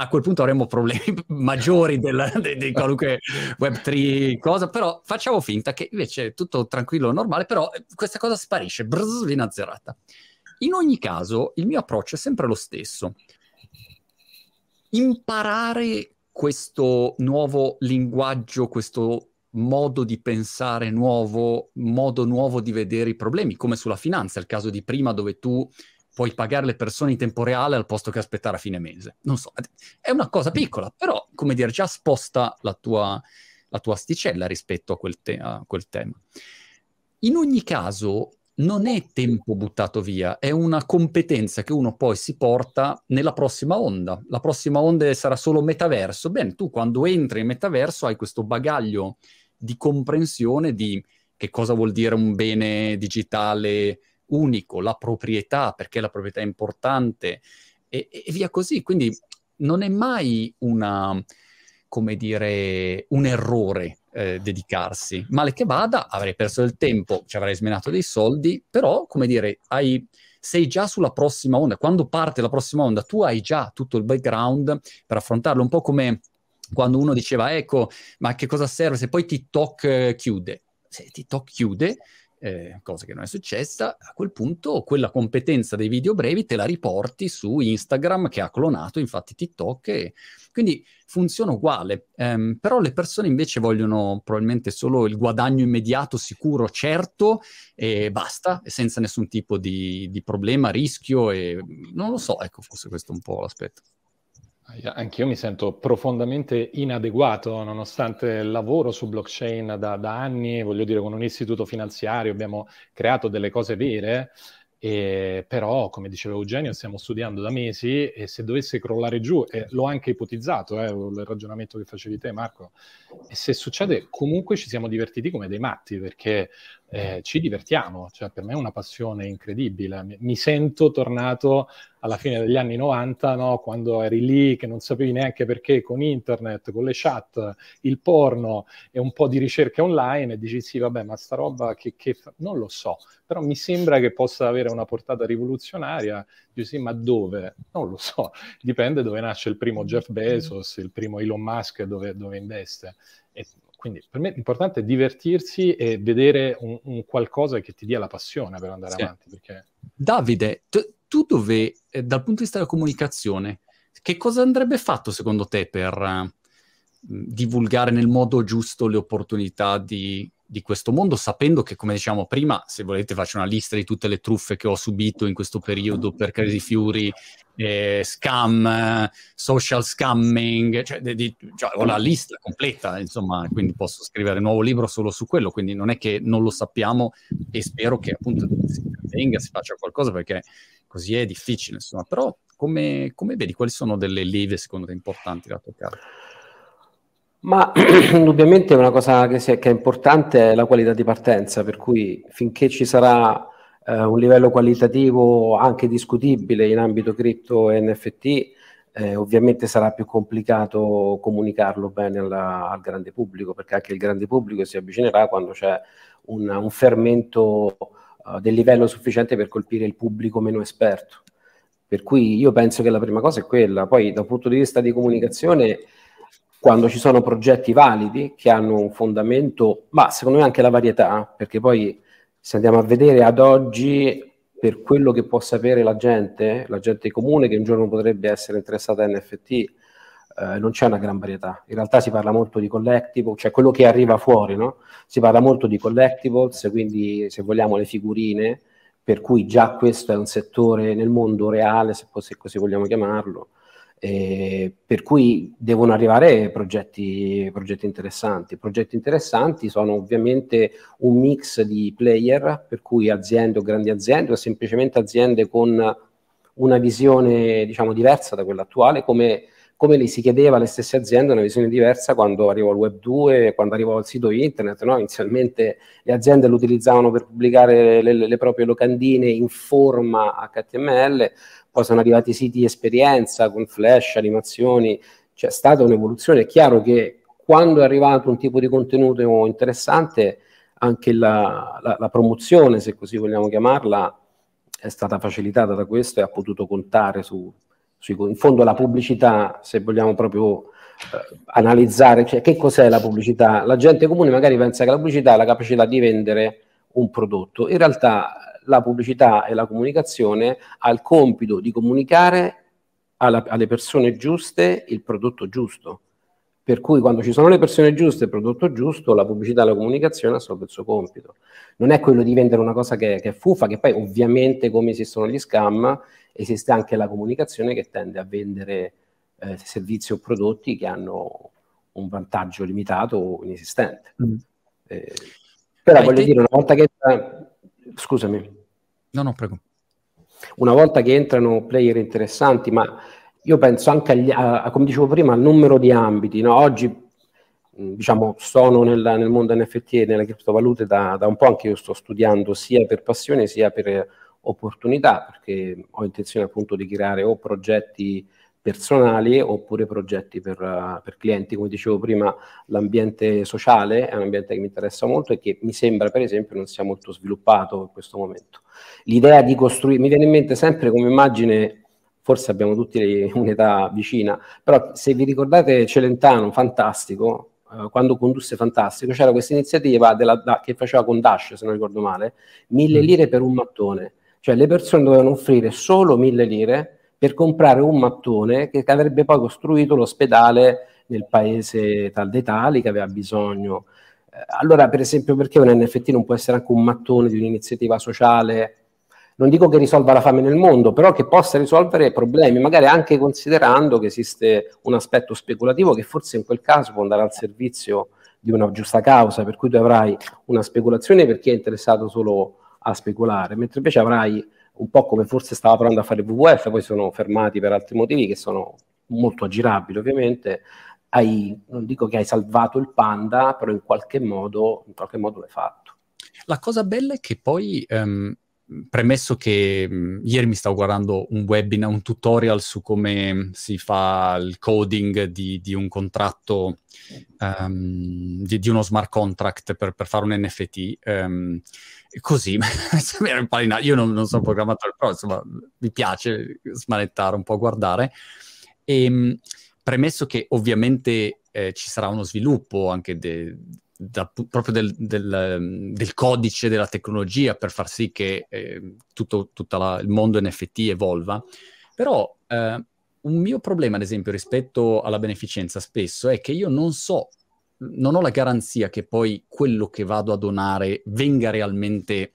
A quel punto avremo problemi maggiori del, di, di, qualunque Web3 cosa, però facciamo finta che invece è tutto tranquillo, normale, però questa cosa sparisce, brz, viene azzerata. In ogni caso, il mio approccio è sempre lo stesso imparare questo nuovo linguaggio, questo modo di pensare nuovo, modo nuovo di vedere i problemi, come sulla finanza, il caso di prima dove tu puoi pagare le persone in tempo reale al posto che aspettare a fine mese. Non so, è una cosa piccola, però, come dire, già sposta la tua, la tua asticella rispetto a quel, te- a quel tema. In ogni caso, non è tempo buttato via, è una competenza che uno poi si porta nella prossima onda. La prossima onda sarà solo metaverso. Bene, tu quando entri in metaverso hai questo bagaglio di comprensione di che cosa vuol dire un bene digitale unico, la proprietà, perché la proprietà è importante e, e via così. Quindi non è mai una, come dire, un errore eh, dedicarsi. Male che vada, avrei perso del tempo, ci avrei smenato dei soldi, però, come dire, hai, sei già sulla prossima onda. Quando parte la prossima onda, tu hai già tutto il background per affrontarlo, un po' come quando uno diceva, ecco, ma che cosa serve se poi TikTok eh, chiude? Se TikTok chiude, eh, cosa che non è successa, a quel punto quella competenza dei video brevi te la riporti su Instagram che ha clonato infatti TikTok e quindi funziona uguale, um, però le persone invece vogliono probabilmente solo il guadagno immediato, sicuro, certo e basta, senza nessun tipo di, di problema, rischio e non lo so, ecco forse questo è un po' l'aspetto.
Anch'io mi sento profondamente inadeguato, nonostante lavoro su blockchain da, da, anni, voglio dire, con un istituto finanziario abbiamo creato delle cose vere, e, però, come diceva Eugenio, stiamo studiando da mesi e se dovesse crollare giù, e l'ho anche ipotizzato, eh, il ragionamento che facevi te Marco, e se succede comunque ci siamo divertiti come dei matti, perché eh, ci divertiamo, cioè per me è una passione incredibile. Mi, mi sento tornato alla fine degli anni 90, no? quando eri lì che non sapevi neanche perché con internet, con le chat, il porno e un po' di ricerca online e dici sì, vabbè, ma sta roba che, che fa... non lo so, però mi sembra che possa avere una portata rivoluzionaria. Dici sì, ma dove? Non lo so, dipende dove nasce il primo Jeff Bezos, il primo Elon Musk, dove, dove investe. E quindi per me l'importante è divertirsi e vedere un, un qualcosa che ti dia la passione per andare sì. avanti. Perché...
Davide, tu, tu dove, eh, dal punto di vista della comunicazione, che cosa andrebbe fatto secondo te per uh, divulgare nel modo giusto le opportunità di, di questo mondo, sapendo che, come diciamo prima, se volete faccio una lista di tutte le truffe che ho subito in questo periodo per Crazy Fury, eh, scam, social scamming, cioè, di, di, cioè, ho la lista completa, insomma, quindi posso scrivere un nuovo libro solo su quello, quindi non è che non lo sappiamo e spero che appunto si intervenga, si faccia qualcosa perché così è difficile, insomma, però come, come vedi, quali sono delle leve secondo te importanti da toccare?
Ma indubbiamente una cosa che, è, che, è, importante è la qualità di partenza, per cui finché ci sarà eh, un livello qualitativo anche discutibile in ambito cripto e NFT, eh, ovviamente sarà più complicato comunicarlo bene alla, al grande pubblico, perché anche il grande pubblico si avvicinerà quando c'è un, un fermento uh, del livello sufficiente per colpire il pubblico meno esperto. Per cui io penso che la prima cosa è quella, poi dal punto di vista di comunicazione quando ci sono progetti validi che hanno un fondamento, ma secondo me anche la varietà, perché poi se andiamo a vedere ad oggi per quello che può sapere la gente, la gente comune che un giorno potrebbe essere interessata a NFT, eh, non c'è una gran varietà. In realtà si parla molto di collectible, cioè quello che arriva fuori, no? Si parla molto di collectibles, quindi se vogliamo le figurine, per cui già questo è un settore nel mondo reale, se così vogliamo chiamarlo, Eh, per cui devono arrivare progetti, progetti, interessanti. Progetti interessanti sono ovviamente un mix di player, per cui aziende o grandi aziende o semplicemente aziende con una visione diciamo diversa da quella attuale, come, come li si chiedeva alle stesse aziende una visione diversa quando arrivò il web 2, quando arrivò il sito internet. No? Inizialmente le aziende lo utilizzavano per pubblicare le, le proprie locandine in forma HTML poi sono arrivati i siti esperienza con flash, animazioni, c'è stata un'evoluzione. È chiaro che quando è arrivato un tipo di contenuto interessante, anche la, la, la promozione, se così vogliamo chiamarla, è stata facilitata da questo e ha potuto contare su in fondo la pubblicità, se vogliamo proprio eh, analizzare, cioè che cos'è la pubblicità? La gente comune magari pensa che la pubblicità è la capacità di vendere un prodotto. In realtà la pubblicità e la comunicazione ha il compito di comunicare alla, alle persone giuste il prodotto giusto. Per cui quando ci sono le persone giuste e il prodotto giusto, la pubblicità e la comunicazione assolve il suo compito. Non è quello di vendere una cosa che, che è fuffa, che poi ovviamente come esistono gli scam, esiste anche la comunicazione che tende a vendere eh, servizi o prodotti che hanno un vantaggio limitato o inesistente. Mm. Eh, però Hai voglio te... dire, una volta che Scusami.
No, no, prego.
Una volta che entrano player interessanti, ma io penso anche, agli, a, come dicevo prima, al numero di ambiti. No? Oggi diciamo, sono nel, nel, mondo NFT e nelle criptovalute da, da, un po' anche io sto studiando sia per passione sia per opportunità, perché ho intenzione appunto di creare o progetti personali oppure progetti per, per, clienti. Come dicevo prima, l'ambiente sociale è un ambiente che mi interessa molto e che mi sembra, per esempio, non sia molto sviluppato in questo momento. L'idea di costruire, mi viene in mente sempre come immagine, forse abbiamo tutti un'età vicina, però se vi ricordate Celentano, fantastico, uh, quando condusse Fantastico, c'era questa iniziativa della, da, che faceva con Dash, se non ricordo male, mille mm. lire per un mattone. Cioè le persone dovevano offrire solo mille lire per comprare un mattone che avrebbe poi costruito l'ospedale nel paese tal dei tali che aveva bisogno. Eh, allora, per esempio, perché un NFT non può essere anche un mattone di un'iniziativa sociale? Non dico che risolva la fame nel mondo, però che possa risolvere problemi, magari anche considerando che esiste un aspetto speculativo che forse in quel caso può andare al servizio di una giusta causa, per cui tu avrai una speculazione per chi è interessato solo a speculare, mentre invece avrai un po' come forse stava provando a fare WWF, poi sono fermati per altri motivi che sono molto aggirabili ovviamente, hai, non dico che hai salvato il panda, però in qualche modo, in qualche modo l'hai fatto.
La cosa bella è che poi, um, premesso che um, ieri mi stavo guardando un webinar, un tutorial su come si fa il coding di, di un contratto, um, di, di, uno smart contract per, per fare un NFT, così, io non, non sono programmatore, però insomma mi piace smanettare un po', guardare. E, ehm, premesso che ovviamente eh, ci sarà uno sviluppo anche de, da, proprio del, del, del, codice della tecnologia per far sì che eh, tutto il mondo NFT evolva, però eh, un mio problema, ad esempio, rispetto alla beneficenza spesso è che io non so non ho la garanzia che poi quello che vado a donare venga realmente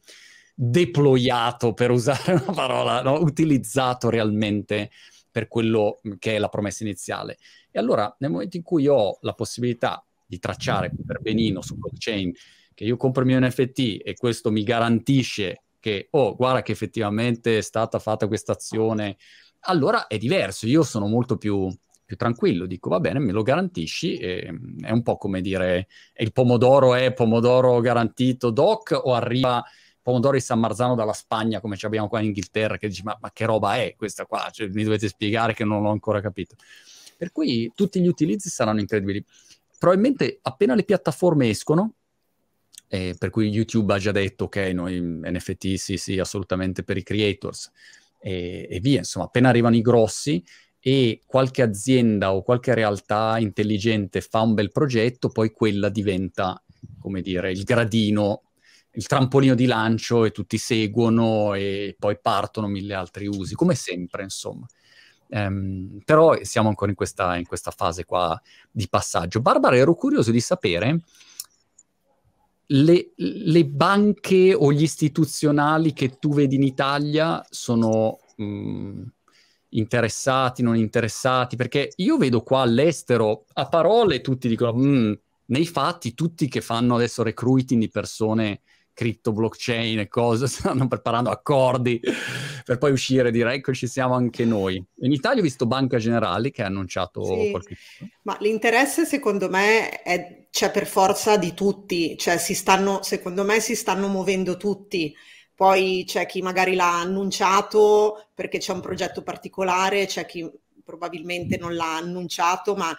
deployato, per usare una parola, no? utilizzato realmente per quello che è la promessa iniziale. E allora, nel momento in cui ho la possibilità di tracciare per benino su blockchain che io compro il mio NFT e questo mi garantisce che, oh, guarda che effettivamente è stata fatta questa azione, allora è diverso. Io sono molto più più tranquillo, dico va bene, me lo garantisci, e, è un po' come dire il pomodoro è pomodoro garantito doc o arriva pomodoro di San Marzano dalla Spagna come ci abbiamo qua in Inghilterra che dici ma, ma che roba è questa qua, cioè, mi dovete spiegare che non l'ho ancora capito. Per cui tutti gli utilizzi saranno incredibili. Probabilmente appena le piattaforme escono, eh, per cui YouTube ha già detto ok, noi NFT sì sì assolutamente per i creators e, e via, insomma appena arrivano i grossi e qualche azienda o qualche realtà intelligente fa un bel progetto, poi quella diventa, come dire, il gradino, il trampolino di lancio e tutti seguono e poi partono mille altri usi, come sempre, insomma. Um, però siamo ancora in questa, in questa fase qua di passaggio. Barbara, ero curioso di sapere le, le, banche o gli istituzionali che tu vedi in Italia sono mh, interessati, non interessati, perché io vedo qua all'estero, a parole tutti dicono, mm", nei fatti tutti che fanno adesso recruiting di persone cripto, blockchain e cose, stanno preparando accordi per poi uscire e dire ecco ci siamo anche noi. In Italia ho visto Banca Generali che ha annunciato sì, qualche...
Ma l'interesse secondo me è, c'è per forza di tutti, cioè si stanno, secondo me si stanno muovendo tutti. Poi c'è chi magari l'ha annunciato perché c'è un progetto particolare, c'è chi probabilmente non l'ha annunciato, ma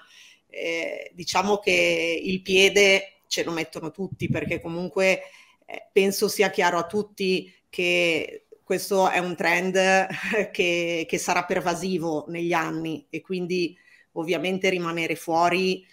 eh, diciamo che il piede ce lo mettono tutti perché comunque eh, penso sia chiaro a tutti che questo è un trend che, che, sarà pervasivo negli anni e quindi ovviamente rimanere fuori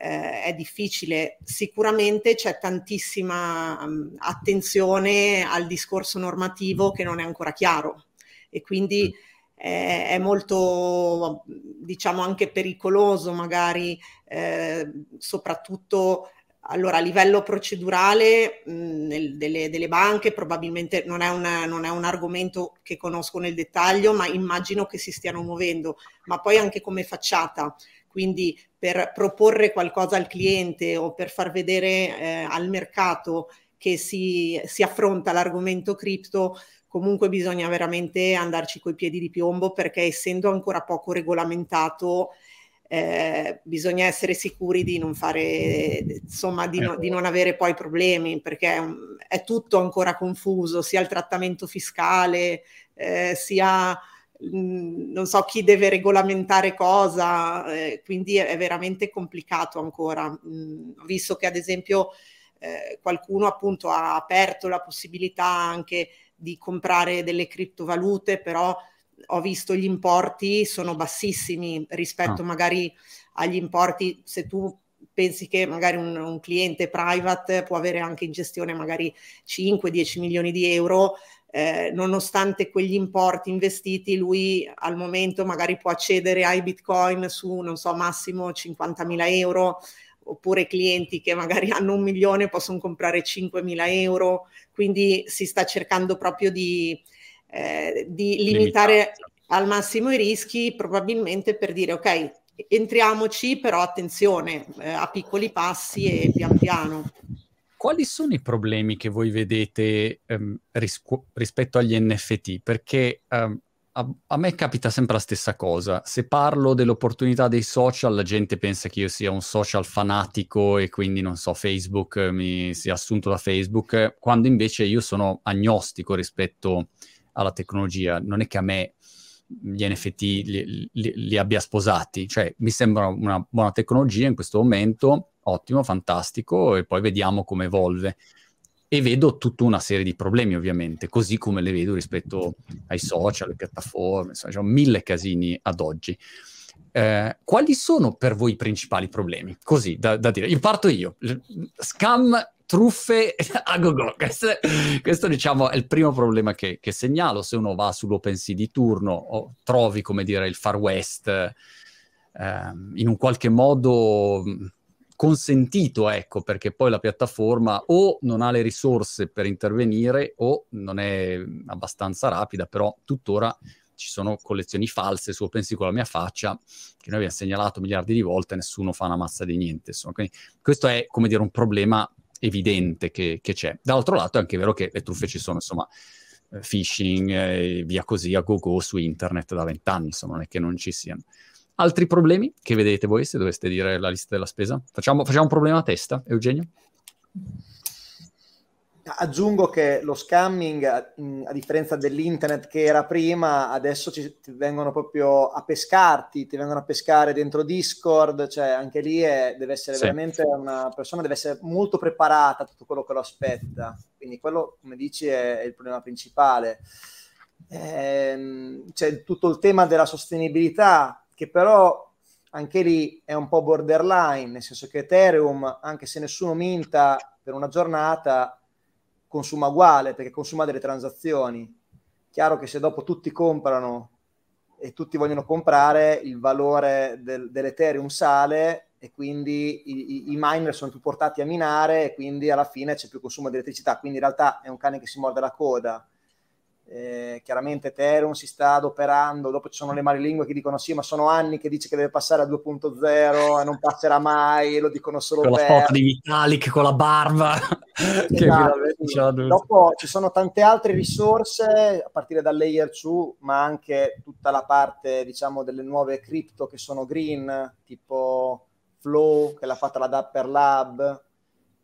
eh, è difficile. Sicuramente c'è tantissima um, attenzione al discorso normativo che non è ancora chiaro e quindi eh, è molto, diciamo, anche pericoloso magari, eh, soprattutto allora, a livello procedurale mh, nel, delle, delle, banche probabilmente non è, una, non è, un argomento che conosco nel dettaglio, ma immagino che si stiano muovendo, ma poi anche come facciata, quindi per proporre qualcosa al cliente o per far vedere eh, al mercato che si, si affronta l'argomento cripto, comunque bisogna veramente andarci coi piedi di piombo perché essendo ancora poco regolamentato eh, bisogna essere sicuri di non fare, insomma, di, no, di non avere poi problemi, perché è, tutto ancora confuso, sia il trattamento fiscale, eh, sia mh, non so chi deve regolamentare cosa, eh, quindi è, è, veramente complicato ancora. Mh, visto che ad esempio eh, qualcuno appunto ha aperto la possibilità anche di comprare delle criptovalute, però ho visto gli importi sono bassissimi rispetto ah. magari agli importi se tu pensi che magari un, un, cliente private può avere anche in gestione magari 5-10 milioni di euro, eh, nonostante quegli importi investiti, lui al momento magari può accedere ai bitcoin su, non so, massimo 50 mila euro, oppure clienti che magari hanno un milione possono comprare 5 mila euro, quindi si sta cercando proprio di, eh, di limitare Limitata. al massimo i rischi, probabilmente per dire ok, entriamoci, però attenzione, eh, a piccoli passi e pian piano.
Quali sono i problemi che voi vedete ehm, ris- rispetto agli NFT? Perché ehm, a, a, me capita sempre la stessa cosa. Se parlo dell'opportunità dei social, la gente pensa che io sia un social fanatico e quindi, non so, Facebook mi sia assunto da Facebook, quando invece io sono agnostico rispetto alla tecnologia, non è che a me gli NFT li, li, li, abbia sposati, cioè mi sembra una buona tecnologia in questo momento, ottimo, fantastico, e poi vediamo come evolve. E vedo tutta una serie di problemi, ovviamente, così come le vedo rispetto ai social, alle piattaforme, insomma, c'è mille casini ad oggi. Eh, quali sono per voi i principali problemi? Così da, da dire, io parto io. Scam truffe a go-go. Questo, questo, diciamo, è il primo problema che, che, segnalo. Se uno va sull'OpenSea di turno o trovi, come dire, il Far West eh, in un qualche modo consentito, ecco, perché poi la piattaforma o non ha le risorse per intervenire o non è abbastanza rapida, però tuttora ci sono collezioni false su OpenSea con la mia faccia, che noi abbiamo segnalato miliardi di volte nessuno fa una massa di niente. Insomma. Quindi questo è, come dire, un problema evidente che, che, c'è. Dall'altro lato è anche vero che le truffe ci sono, insomma, eh, phishing e via così a go-go su internet da vent'anni, insomma, non è che non ci siano. Altri problemi che vedete voi se doveste dire la lista della spesa? Facciamo, facciamo un problema a testa, Eugenio?
Aggiungo che lo scamming, a, differenza dell'internet che era prima, adesso ci, ti vengono proprio a pescarti, ti vengono a pescare dentro Discord, cioè anche lì è, deve essere sì. veramente una persona, deve essere molto preparata a tutto quello che lo aspetta. Quindi quello, come dici, è, è il problema principale. Ehm, c'è tutto il tema della sostenibilità, che però anche lì è un po' borderline, nel senso che Ethereum, anche se nessuno minta per una giornata, consuma uguale perché consuma delle transazioni. Chiaro che se dopo tutti comprano e tutti vogliono comprare, il valore del, dell'Ethereum sale e quindi i, i, miner sono più portati a minare e quindi alla fine c'è più consumo di elettricità. Quindi in realtà è un cane che si morde la coda. Eh, chiaramente Ethereum si sta adoperando, dopo ci sono le lingue che dicono sì, ma sono anni che dice che deve passare a 2.0 e non passerà mai, lo dicono solo
con
per...
la foto di Vitalik con la barba.
esatto, dopo ci sono tante altre risorse, a partire dal layer 2, ma anche tutta la parte, diciamo, delle nuove cripto che sono green, tipo Flow, che l'ha fatta la Dapper Lab,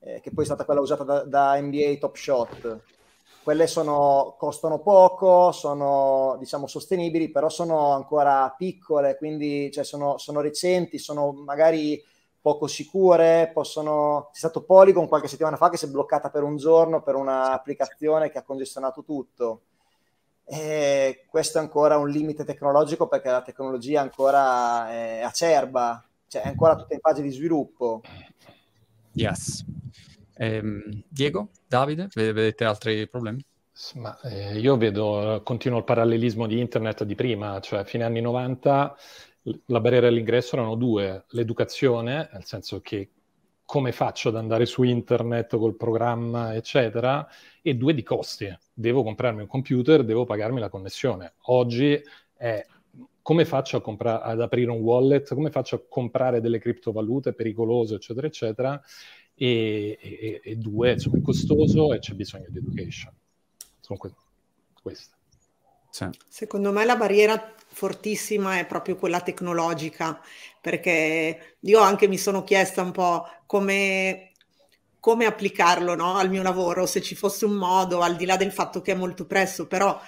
eh, che poi è stata quella usata da, da NBA Top Shot quelle sono, costano poco, sono diciamo sostenibili, però sono ancora piccole, quindi cioè, sono, sono, recenti, sono magari poco sicure, possono... C'è stato Polygon qualche settimana fa che si è bloccata per un giorno per un'applicazione che ha congestionato tutto. E questo è ancora un limite tecnologico perché la tecnologia ancora è acerba, cioè è ancora tutta in fase di sviluppo.
Yes. Eh, Diego, Davide, vedete altri problemi?
Ma, eh, io vedo, continuo il parallelismo di internet di prima, cioè fine anni 90 la barriera all'ingresso erano due, l'educazione, nel senso che come faccio ad andare su internet col programma, eccetera, e due di costi. Devo comprarmi un computer, devo pagarmi la connessione. Oggi è come faccio compra- ad aprire un wallet, come faccio a comprare delle criptovalute pericolose, eccetera, eccetera, e, e, e due, insomma, è costoso e c'è bisogno di education. Sono que- queste.
Sì. Secondo me la barriera fortissima è proprio quella tecnologica, perché io anche mi sono chiesta un po' come, come applicarlo no? al mio lavoro, se ci fosse un modo, al di là del fatto che è molto presto, però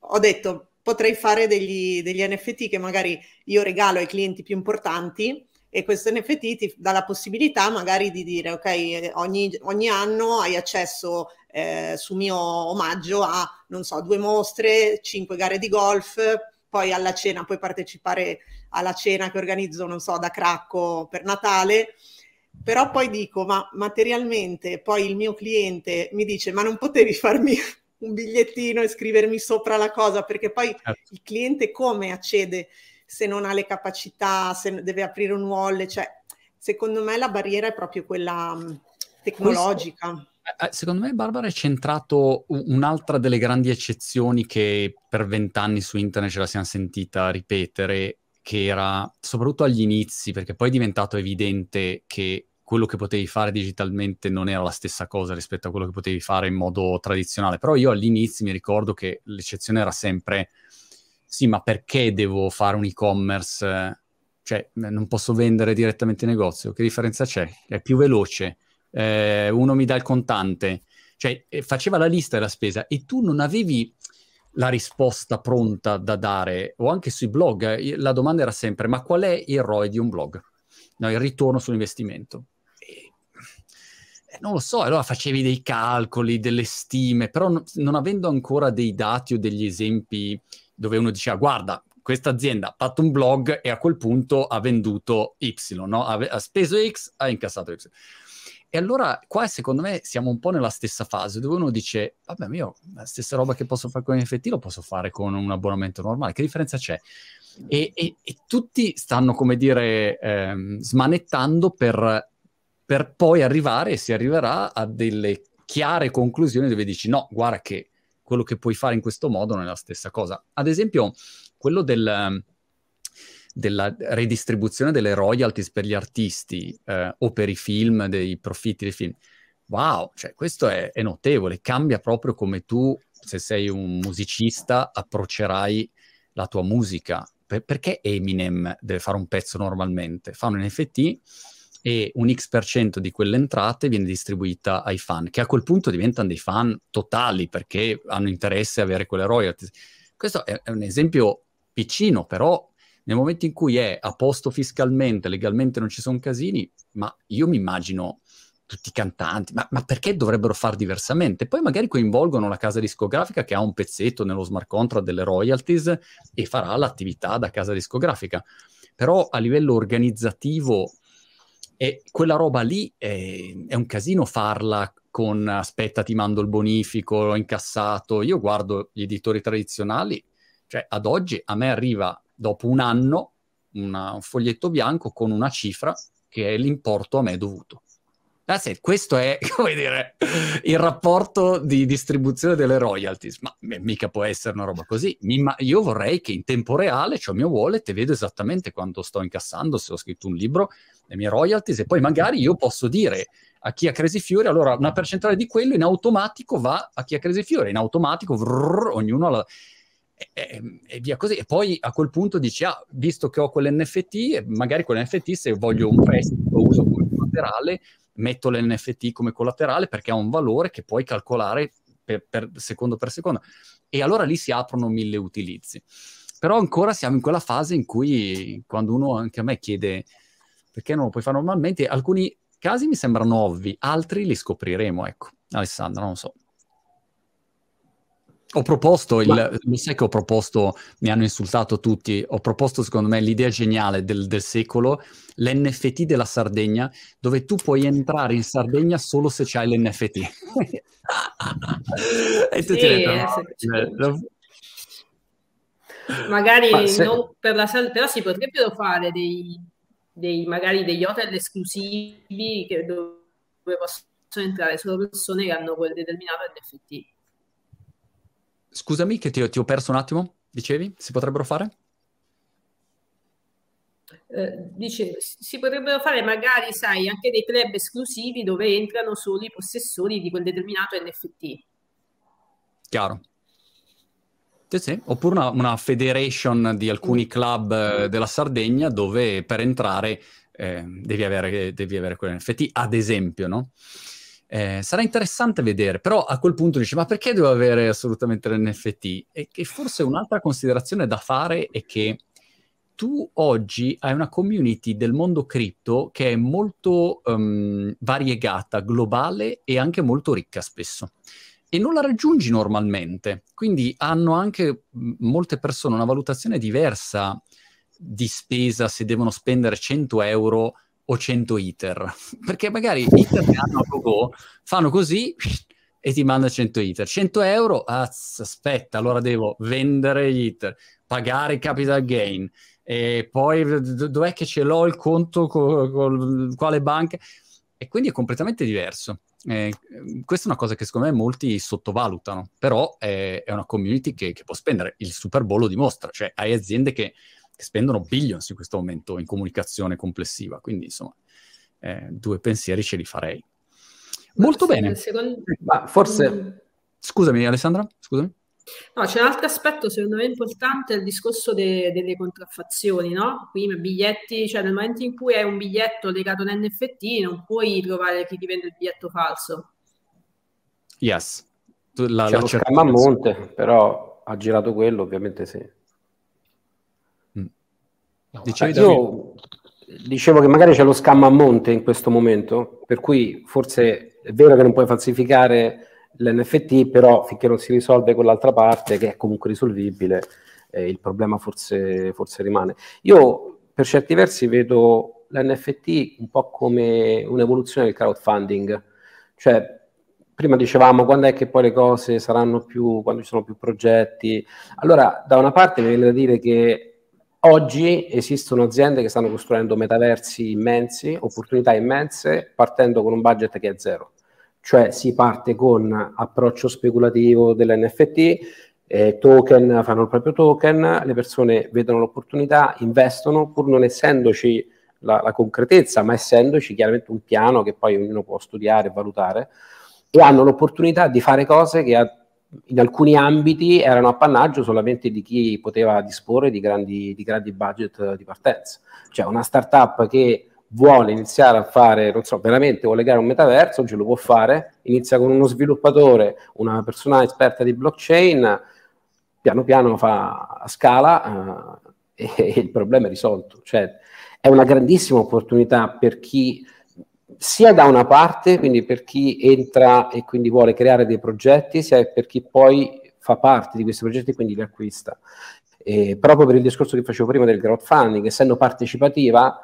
ho detto potrei fare degli, degli NFT che magari io regalo ai clienti più importanti e questo NFT ti dà la possibilità magari di dire ok ogni, ogni anno hai accesso eh, su mio omaggio a non so due mostre, cinque gare di golf poi alla cena puoi partecipare alla cena che organizzo non so da Cracco per Natale. Però poi dico ma materialmente poi il mio cliente mi dice ma non potevi farmi un bigliettino e scrivermi sopra la cosa? Perché poi certo. il cliente come accede se non ha le capacità, se deve aprire un wallet, cioè secondo me la barriera è proprio quella mm, tecnologica.
Eh, eh, secondo me Barbara è centrato un'altra delle grandi eccezioni che per vent'anni su internet ce la siamo sentita ripetere, che era soprattutto agli inizi, perché poi è diventato evidente che quello che potevi fare digitalmente non era la stessa cosa rispetto a quello che potevi fare in modo tradizionale. Però io all'inizio mi ricordo che l'eccezione era sempre sì, ma perché devo fare un e-commerce? Cioè, non posso vendere direttamente in negozio? Che differenza c'è? È più veloce, eh, uno mi dà il contante. Cioè, eh, faceva la lista della spesa e tu non avevi la risposta pronta da dare, o anche sui blog, eh, la domanda era sempre, ma qual è il ROI di un blog? No, il ritorno sull'investimento. Eh, non lo so, allora facevi dei calcoli, delle stime, però no, non avendo ancora dei dati o degli esempi dove uno diceva guarda, questa azienda ha fatto un blog e a quel punto ha venduto Y, no? ha, ha speso X, ha incassato Y. E allora qua secondo me siamo un po' nella stessa fase dove uno dice, vabbè, io la stessa roba che posso fare con NFT lo posso fare con un abbonamento normale, che differenza c'è? E, e, e tutti stanno, come dire, ehm, smanettando per, per poi arrivare, e si arriverà a delle chiare conclusioni dove dici, no, guarda che quello che puoi fare in questo modo non è la stessa cosa. Ad esempio, quello del, della redistribuzione delle royalties per gli artisti eh, o per i film, dei profitti dei film. Wow, cioè questo è, è notevole, cambia proprio come tu, se sei un musicista, approccerai la tua musica. Per, perché Eminem deve fare un pezzo normalmente? Fa un NFT e un X% di quelle entrate viene distribuita ai fan, che a quel punto diventano dei fan totali perché hanno interesse a avere quelle royalties. Questo è, è un esempio piccino, però nel momento in cui è a posto fiscalmente, legalmente non ci sono casini, ma io mi immagino tutti i cantanti, ma, ma, perché dovrebbero far diversamente? Poi magari coinvolgono la casa discografica che ha un pezzetto nello smart contract delle royalties e farà l'attività da casa discografica. Però a livello organizzativo e quella roba lì è, è, un casino farla con aspetta ti mando il bonifico, l'ho incassato. Io guardo gli editori tradizionali, cioè ad oggi a me arriva dopo un anno una, un foglietto bianco con una cifra che è l'importo a me dovuto. That's it. Questo è, come dire, il rapporto di distribuzione delle royalties. Ma mica può essere una roba così. io vorrei che in tempo reale, cioè mio wallet, e vedo esattamente quanto sto incassando, se ho scritto un libro, le mie royalties, e poi magari io posso dire a chi ha Crazy Fiore, allora una percentuale di quello in automatico va a chi ha Crazy Fiore, in automatico vrrr, ognuno ha la... E, e, via così. E poi a quel punto dici, ah, visto che ho quell'NFT, magari quell'NFT se voglio un prestito uso come collaterale, metto l'NFT come collaterale perché ha un valore che puoi calcolare per, per secondo per secondo. E allora lì si aprono mille utilizzi. Però ancora siamo in quella fase in cui quando uno anche a me chiede perché non lo puoi fare normalmente, alcuni casi mi sembrano ovvi, altri li scopriremo, ecco. Alessandro, non so. Ho proposto, il, Ma... lo sai che ho proposto, mi hanno insultato tutti, ho proposto secondo me l'idea geniale del, del, secolo, l'NFT della Sardegna, dove tu puoi entrare in Sardegna solo se c'hai l'NFT.
e tu sì, ti detto, no, Magari se... non per la Sardegna, però si potrebbero fare dei, dei, magari degli hotel esclusivi che, dove possono entrare solo persone che hanno quel determinato NFT.
Scusami che ti, ti ho perso un attimo, dicevi? Si potrebbero fare?
Eh, dice, si potrebbero fare magari, sai, anche dei club esclusivi dove entrano solo i possessori di quel determinato NFT.
Chiaro. Sì, sì. Oppure una, una, federation di alcuni club eh, della Sardegna dove per entrare eh, devi avere, devi avere quell'NFT, ad esempio, no? Eh, sarà interessante vedere, però a quel punto dici, ma perché devo avere assolutamente l'NFT? E che forse un'altra considerazione da fare è che tu oggi hai una community del mondo cripto che è molto um, variegata, globale e anche molto ricca spesso. E non la raggiungi normalmente. Quindi hanno anche molte persone una valutazione diversa di spesa se devono spendere 100 euro o 100 iter, perché magari iter che hanno a go fanno così e ti manda 100 iter. 100 euro, azz, aspetta, allora devo vendere gli iter, pagare capital gain, e poi dov'è che ce l'ho il conto con, con quale banca? E quindi è completamente diverso. Eh, questa è una cosa che secondo me molti sottovalutano, però è, è una community che, che, può spendere. Il Super Bowl lo dimostra, cioè hai aziende che che spendono billions in questo momento in comunicazione complessiva. Quindi, insomma, eh, due pensieri ce li farei. Molto Ma bene. Secondo...
Ma forse... Mm.
Scusami, Alessandra, scusami.
No, c'è un altro aspetto secondo me importante, il discorso de- delle contraffazioni, no? Quindi biglietti, cioè nel momento in cui hai un biglietto legato a un NFT non puoi trovare chi ti vende il biglietto falso.
Yes.
La, c'è la lo scamma a monte, però ha girato quello, ovviamente sì. No, Dicevi, io dicevo che magari c'è lo scammo a monte in questo momento, per cui forse è vero che non puoi falsificare l'NFT, però finché non si risolve quell'altra parte, che è comunque risolvibile, eh, il problema forse, forse rimane. Io per certi versi vedo l'NFT un po' come un'evoluzione del crowdfunding, cioè prima dicevamo quando è che poi le cose saranno più, quando ci sono più progetti. Allora, da una parte mi viene da dire che Oggi esistono aziende che stanno costruendo metaversi immensi, opportunità immense, partendo con un budget che è zero. Cioè si parte con approccio speculativo dell'NFT, eh, token, fanno il proprio token, le persone vedono l'opportunità, investono, pur non essendoci la, la concretezza, ma essendoci chiaramente un piano che poi ognuno può studiare e valutare, e hanno l'opportunità di fare cose che a in alcuni ambiti erano appannaggio solamente di chi poteva disporre di grandi, di grandi budget di partenza. Cioè una startup che vuole iniziare a fare, non so, veramente vuole creare un metaverso, ce lo può fare, inizia con uno sviluppatore, una persona esperta di blockchain, piano piano fa a scala eh, e, e il problema è risolto. Cioè è una grandissima opportunità per chi sia da una parte, quindi per chi entra e quindi vuole creare dei progetti, sia per chi poi fa parte di questi progetti e quindi li acquista. E proprio per il discorso che facevo prima del crowdfunding, essendo partecipativa,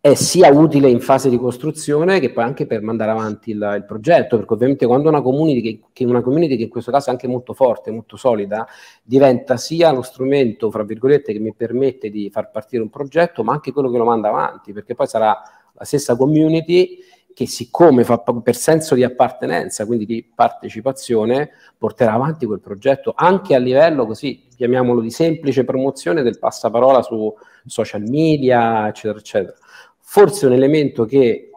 è sia utile in fase di costruzione che poi anche per mandare avanti il, il progetto, perché ovviamente quando una community, che, che una community che in questo caso è anche molto forte, molto solida, diventa sia lo strumento, fra virgolette, che mi permette di far partire un progetto, ma anche quello che lo manda avanti, perché poi sarà la stessa community che siccome fa per senso di appartenenza, quindi di partecipazione, porterà avanti quel progetto anche a livello così, chiamiamolo di semplice promozione del passaparola su social media, eccetera, eccetera. Forse un elemento che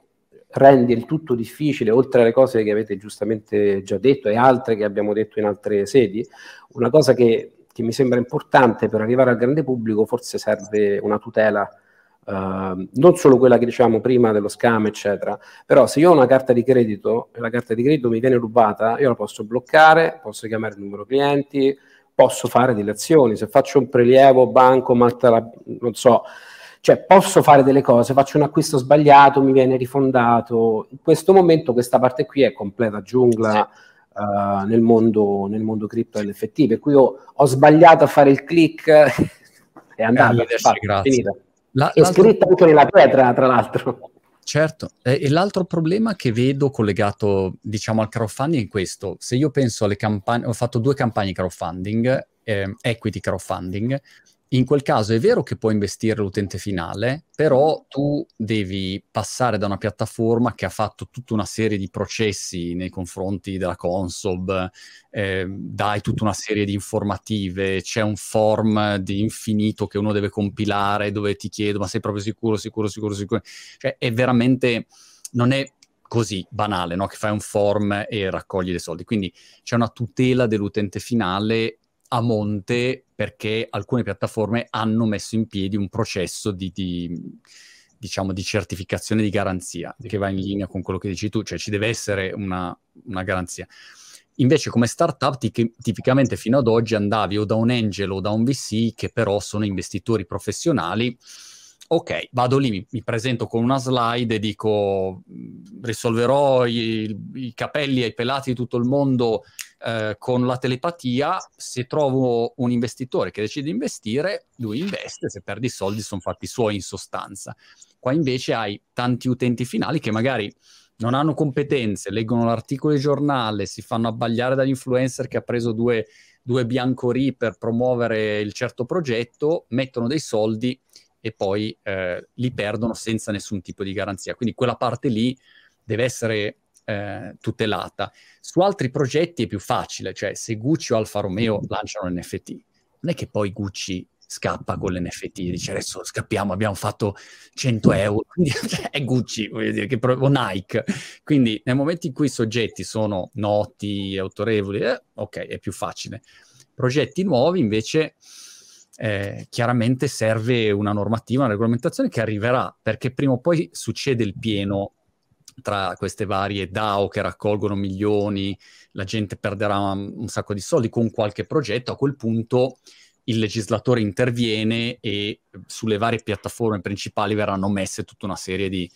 rende il tutto difficile, oltre alle cose che avete giustamente già detto e altre che abbiamo detto in altre sedi, una cosa che, che mi sembra importante per arrivare al grande pubblico, forse serve una tutela Uh, non solo quella che diciamo prima dello scam, eccetera, però se io ho una carta di credito e la carta di credito mi viene rubata, io la posso bloccare, posso chiamare il numero clienti, posso fare delle azioni, se faccio un prelievo, banco, malta, non so, cioè posso fare delle cose, faccio un acquisto sbagliato, mi viene rifondato. In questo momento questa parte qui è completa giungla. Sì. Uh, nel, mondo, nel mondo cripto NFT, per cui ho, ho sbagliato a fare il click, è andata, è finita. La, è scritta anche nella pietra, tra l'altro.
Certo, e l'altro problema che vedo collegato, diciamo, al crowdfunding è questo. Se io penso alle campagne, ho fatto due campagne crowdfunding, eh, equity crowdfunding, in quel caso è vero che puoi investire l'utente finale, però tu devi passare da una piattaforma che ha fatto tutta una serie di processi nei confronti della Consob, eh, dai tutta una serie di informative, c'è un form di infinito che uno deve compilare dove ti chiedo ma sei proprio sicuro, sicuro, sicuro, sicuro. Cioè è veramente, non è così banale, no? che fai un form e raccogli dei soldi. Quindi c'è una tutela dell'utente finale a monte perché alcune piattaforme hanno messo in piedi un processo di, di, diciamo, di certificazione di garanzia che va in linea con quello che dici tu, cioè ci deve essere una, una garanzia. Invece come startup tic- tipicamente fino ad oggi andavi o da un angel o da un VC che però sono investitori professionali ok, vado lì, mi, mi, presento con una slide e dico risolverò i, i, capelli ai pelati di tutto il mondo eh, con la telepatia, se trovo un investitore che decide di investire, lui investe, se perdi soldi sono fatti suoi in sostanza. Qua invece hai tanti utenti finali che magari non hanno competenze, leggono l'articolo di giornale, si fanno abbagliare dall'influencer che ha preso due, due biancorì per promuovere il certo progetto, mettono dei soldi e poi eh, li perdono senza nessun tipo di garanzia. Quindi quella parte lì deve essere eh, tutelata. Su altri progetti è più facile, cioè se Gucci o Alfa Romeo lanciano l'NFT, non è che poi Gucci scappa con l'NFT e dice adesso scappiamo, abbiamo fatto 100 euro, quindi è Gucci, dire, che pro- o Nike. Quindi nel momento in cui i soggetti sono noti, autorevoli, eh, ok, è più facile. Progetti nuovi invece eh, chiaramente serve una normativa, una regolamentazione che arriverà, perché prima o poi succede il pieno tra queste varie DAO che raccolgono milioni, la gente perderà un sacco di soldi con qualche progetto, a quel punto il legislatore interviene e sulle varie piattaforme principali verranno messe tutta una serie di,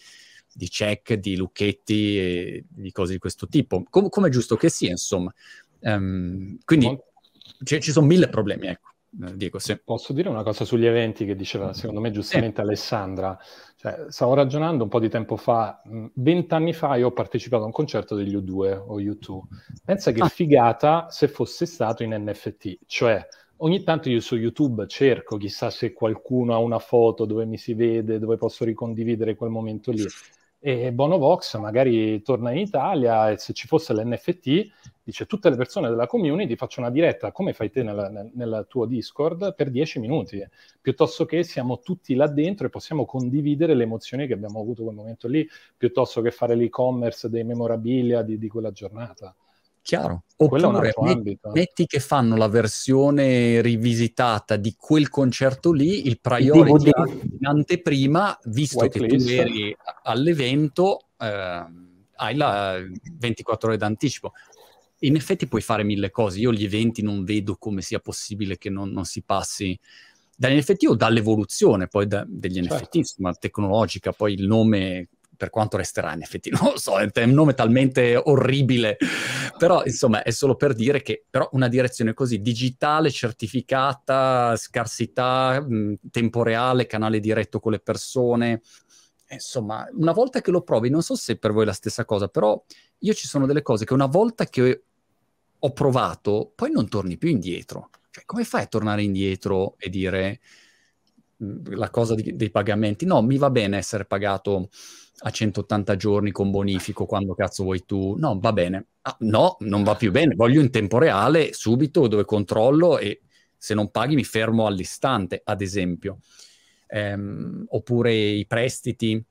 di check, di lucchetti e di cose di questo tipo, Com- come è giusto che sia, insomma. Um, quindi c- ci sono mille problemi, ecco.
Eh, Diego, sì. Posso dire una cosa sugli eventi che diceva, secondo me, giustamente sì. Alessandra? Cioè, stavo ragionando un po' di tempo fa, vent'anni fa io ho partecipato a un concerto degli U2 o U2. Pensa che ah. figata se fosse stato in NFT, cioè ogni tanto io su YouTube cerco, chissà se qualcuno ha una foto dove mi si vede, dove posso ricondividere quel momento lì e Bonovox magari torna in Italia e se ci fosse l'NFT dice tutte le persone della community faccio una diretta come fai te nella, nel, nel, tuo Discord per 10 minuti, piuttosto che siamo tutti là dentro e possiamo condividere le emozioni che abbiamo avuto quel momento lì, piuttosto che fare l'e-commerce dei memorabilia di, di quella giornata.
Chiaro. Oppure metti, metti che fanno la versione rivisitata di quel concerto lì, il priority in anteprima, visto White che list. tu eri all'evento, eh, hai la 24 ore d'anticipo. In effetti puoi fare mille cose. Io gli eventi non vedo come sia possibile che non, non si passi dagli NFT o dall'evoluzione poi da, degli certo. NFT, insomma, tecnologica, poi il nome per quanto resterà NFT, non lo so, è un nome talmente orribile, però insomma è solo per dire che però una direzione così digitale, certificata, scarsità, mh, tempo reale, canale diretto con le persone, insomma, una volta che lo provi, non so se per voi è la stessa cosa, però io ci sono delle cose che una volta che ho provato, poi non torni più indietro. Cioè, come fai a tornare indietro e dire la cosa di, dei pagamenti? No, mi va bene essere pagato a 180 giorni con bonifico quando cazzo vuoi tu. No, va bene. Ah, no, non va più bene. Voglio in tempo reale, subito, dove controllo e se non paghi mi fermo all'istante, ad esempio. Ehm, oppure i prestiti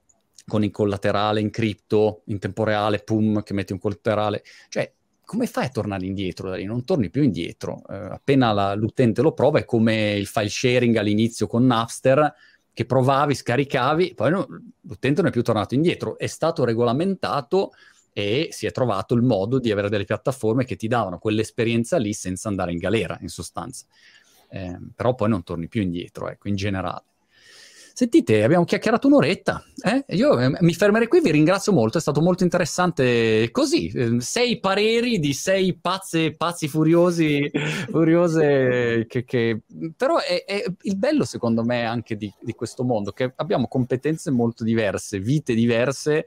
con il collaterale in cripto, in tempo reale, pum, che metti un collaterale. Cioè, come fai a tornare indietro da lì? Non torni più indietro. Eh, appena la, l'utente lo prova, è come il file sharing all'inizio con Napster, che provavi, scaricavi, poi no, l'utente non è più tornato indietro. È stato regolamentato e si è trovato il modo di avere delle piattaforme che ti davano quell'esperienza lì senza andare in galera, in sostanza. Eh, però poi non torni più indietro, ecco, in generale. Sentite, abbiamo chiacchierato un'oretta. Eh? Io eh, mi fermerei qui, vi ringrazio molto, è stato molto interessante così. Eh, sei pareri di sei pazze, pazzi furiosi, furiose, che, che... però è, è, il bello secondo me anche di, di questo mondo, che abbiamo competenze molto diverse, vite diverse,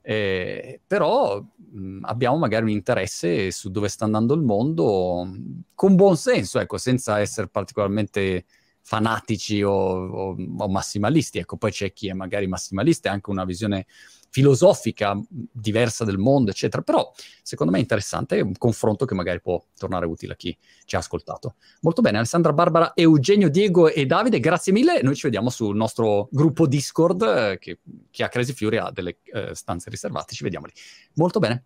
eh, però mh, abbiamo magari un interesse su dove sta andando il mondo con buon senso, ecco, senza essere particolarmente fanatici o, o, o, massimalisti. Ecco, poi c'è chi è magari massimalista e anche una visione filosofica diversa del mondo, eccetera. Però secondo me è interessante, è un confronto che magari può tornare utile a chi ci ha ascoltato. Molto bene, Alessandra, Barbara, Eugenio, Diego e Davide, grazie mille. Noi ci vediamo sul nostro gruppo Discord eh, che, che a Crazy Fury ha delle eh, stanze riservate. Ci vediamo lì. Molto bene.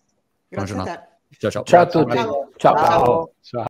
Grazie Buona giornata.
Ciao ciao. Ciao a tutti.
ciao. ciao. ciao. ciao.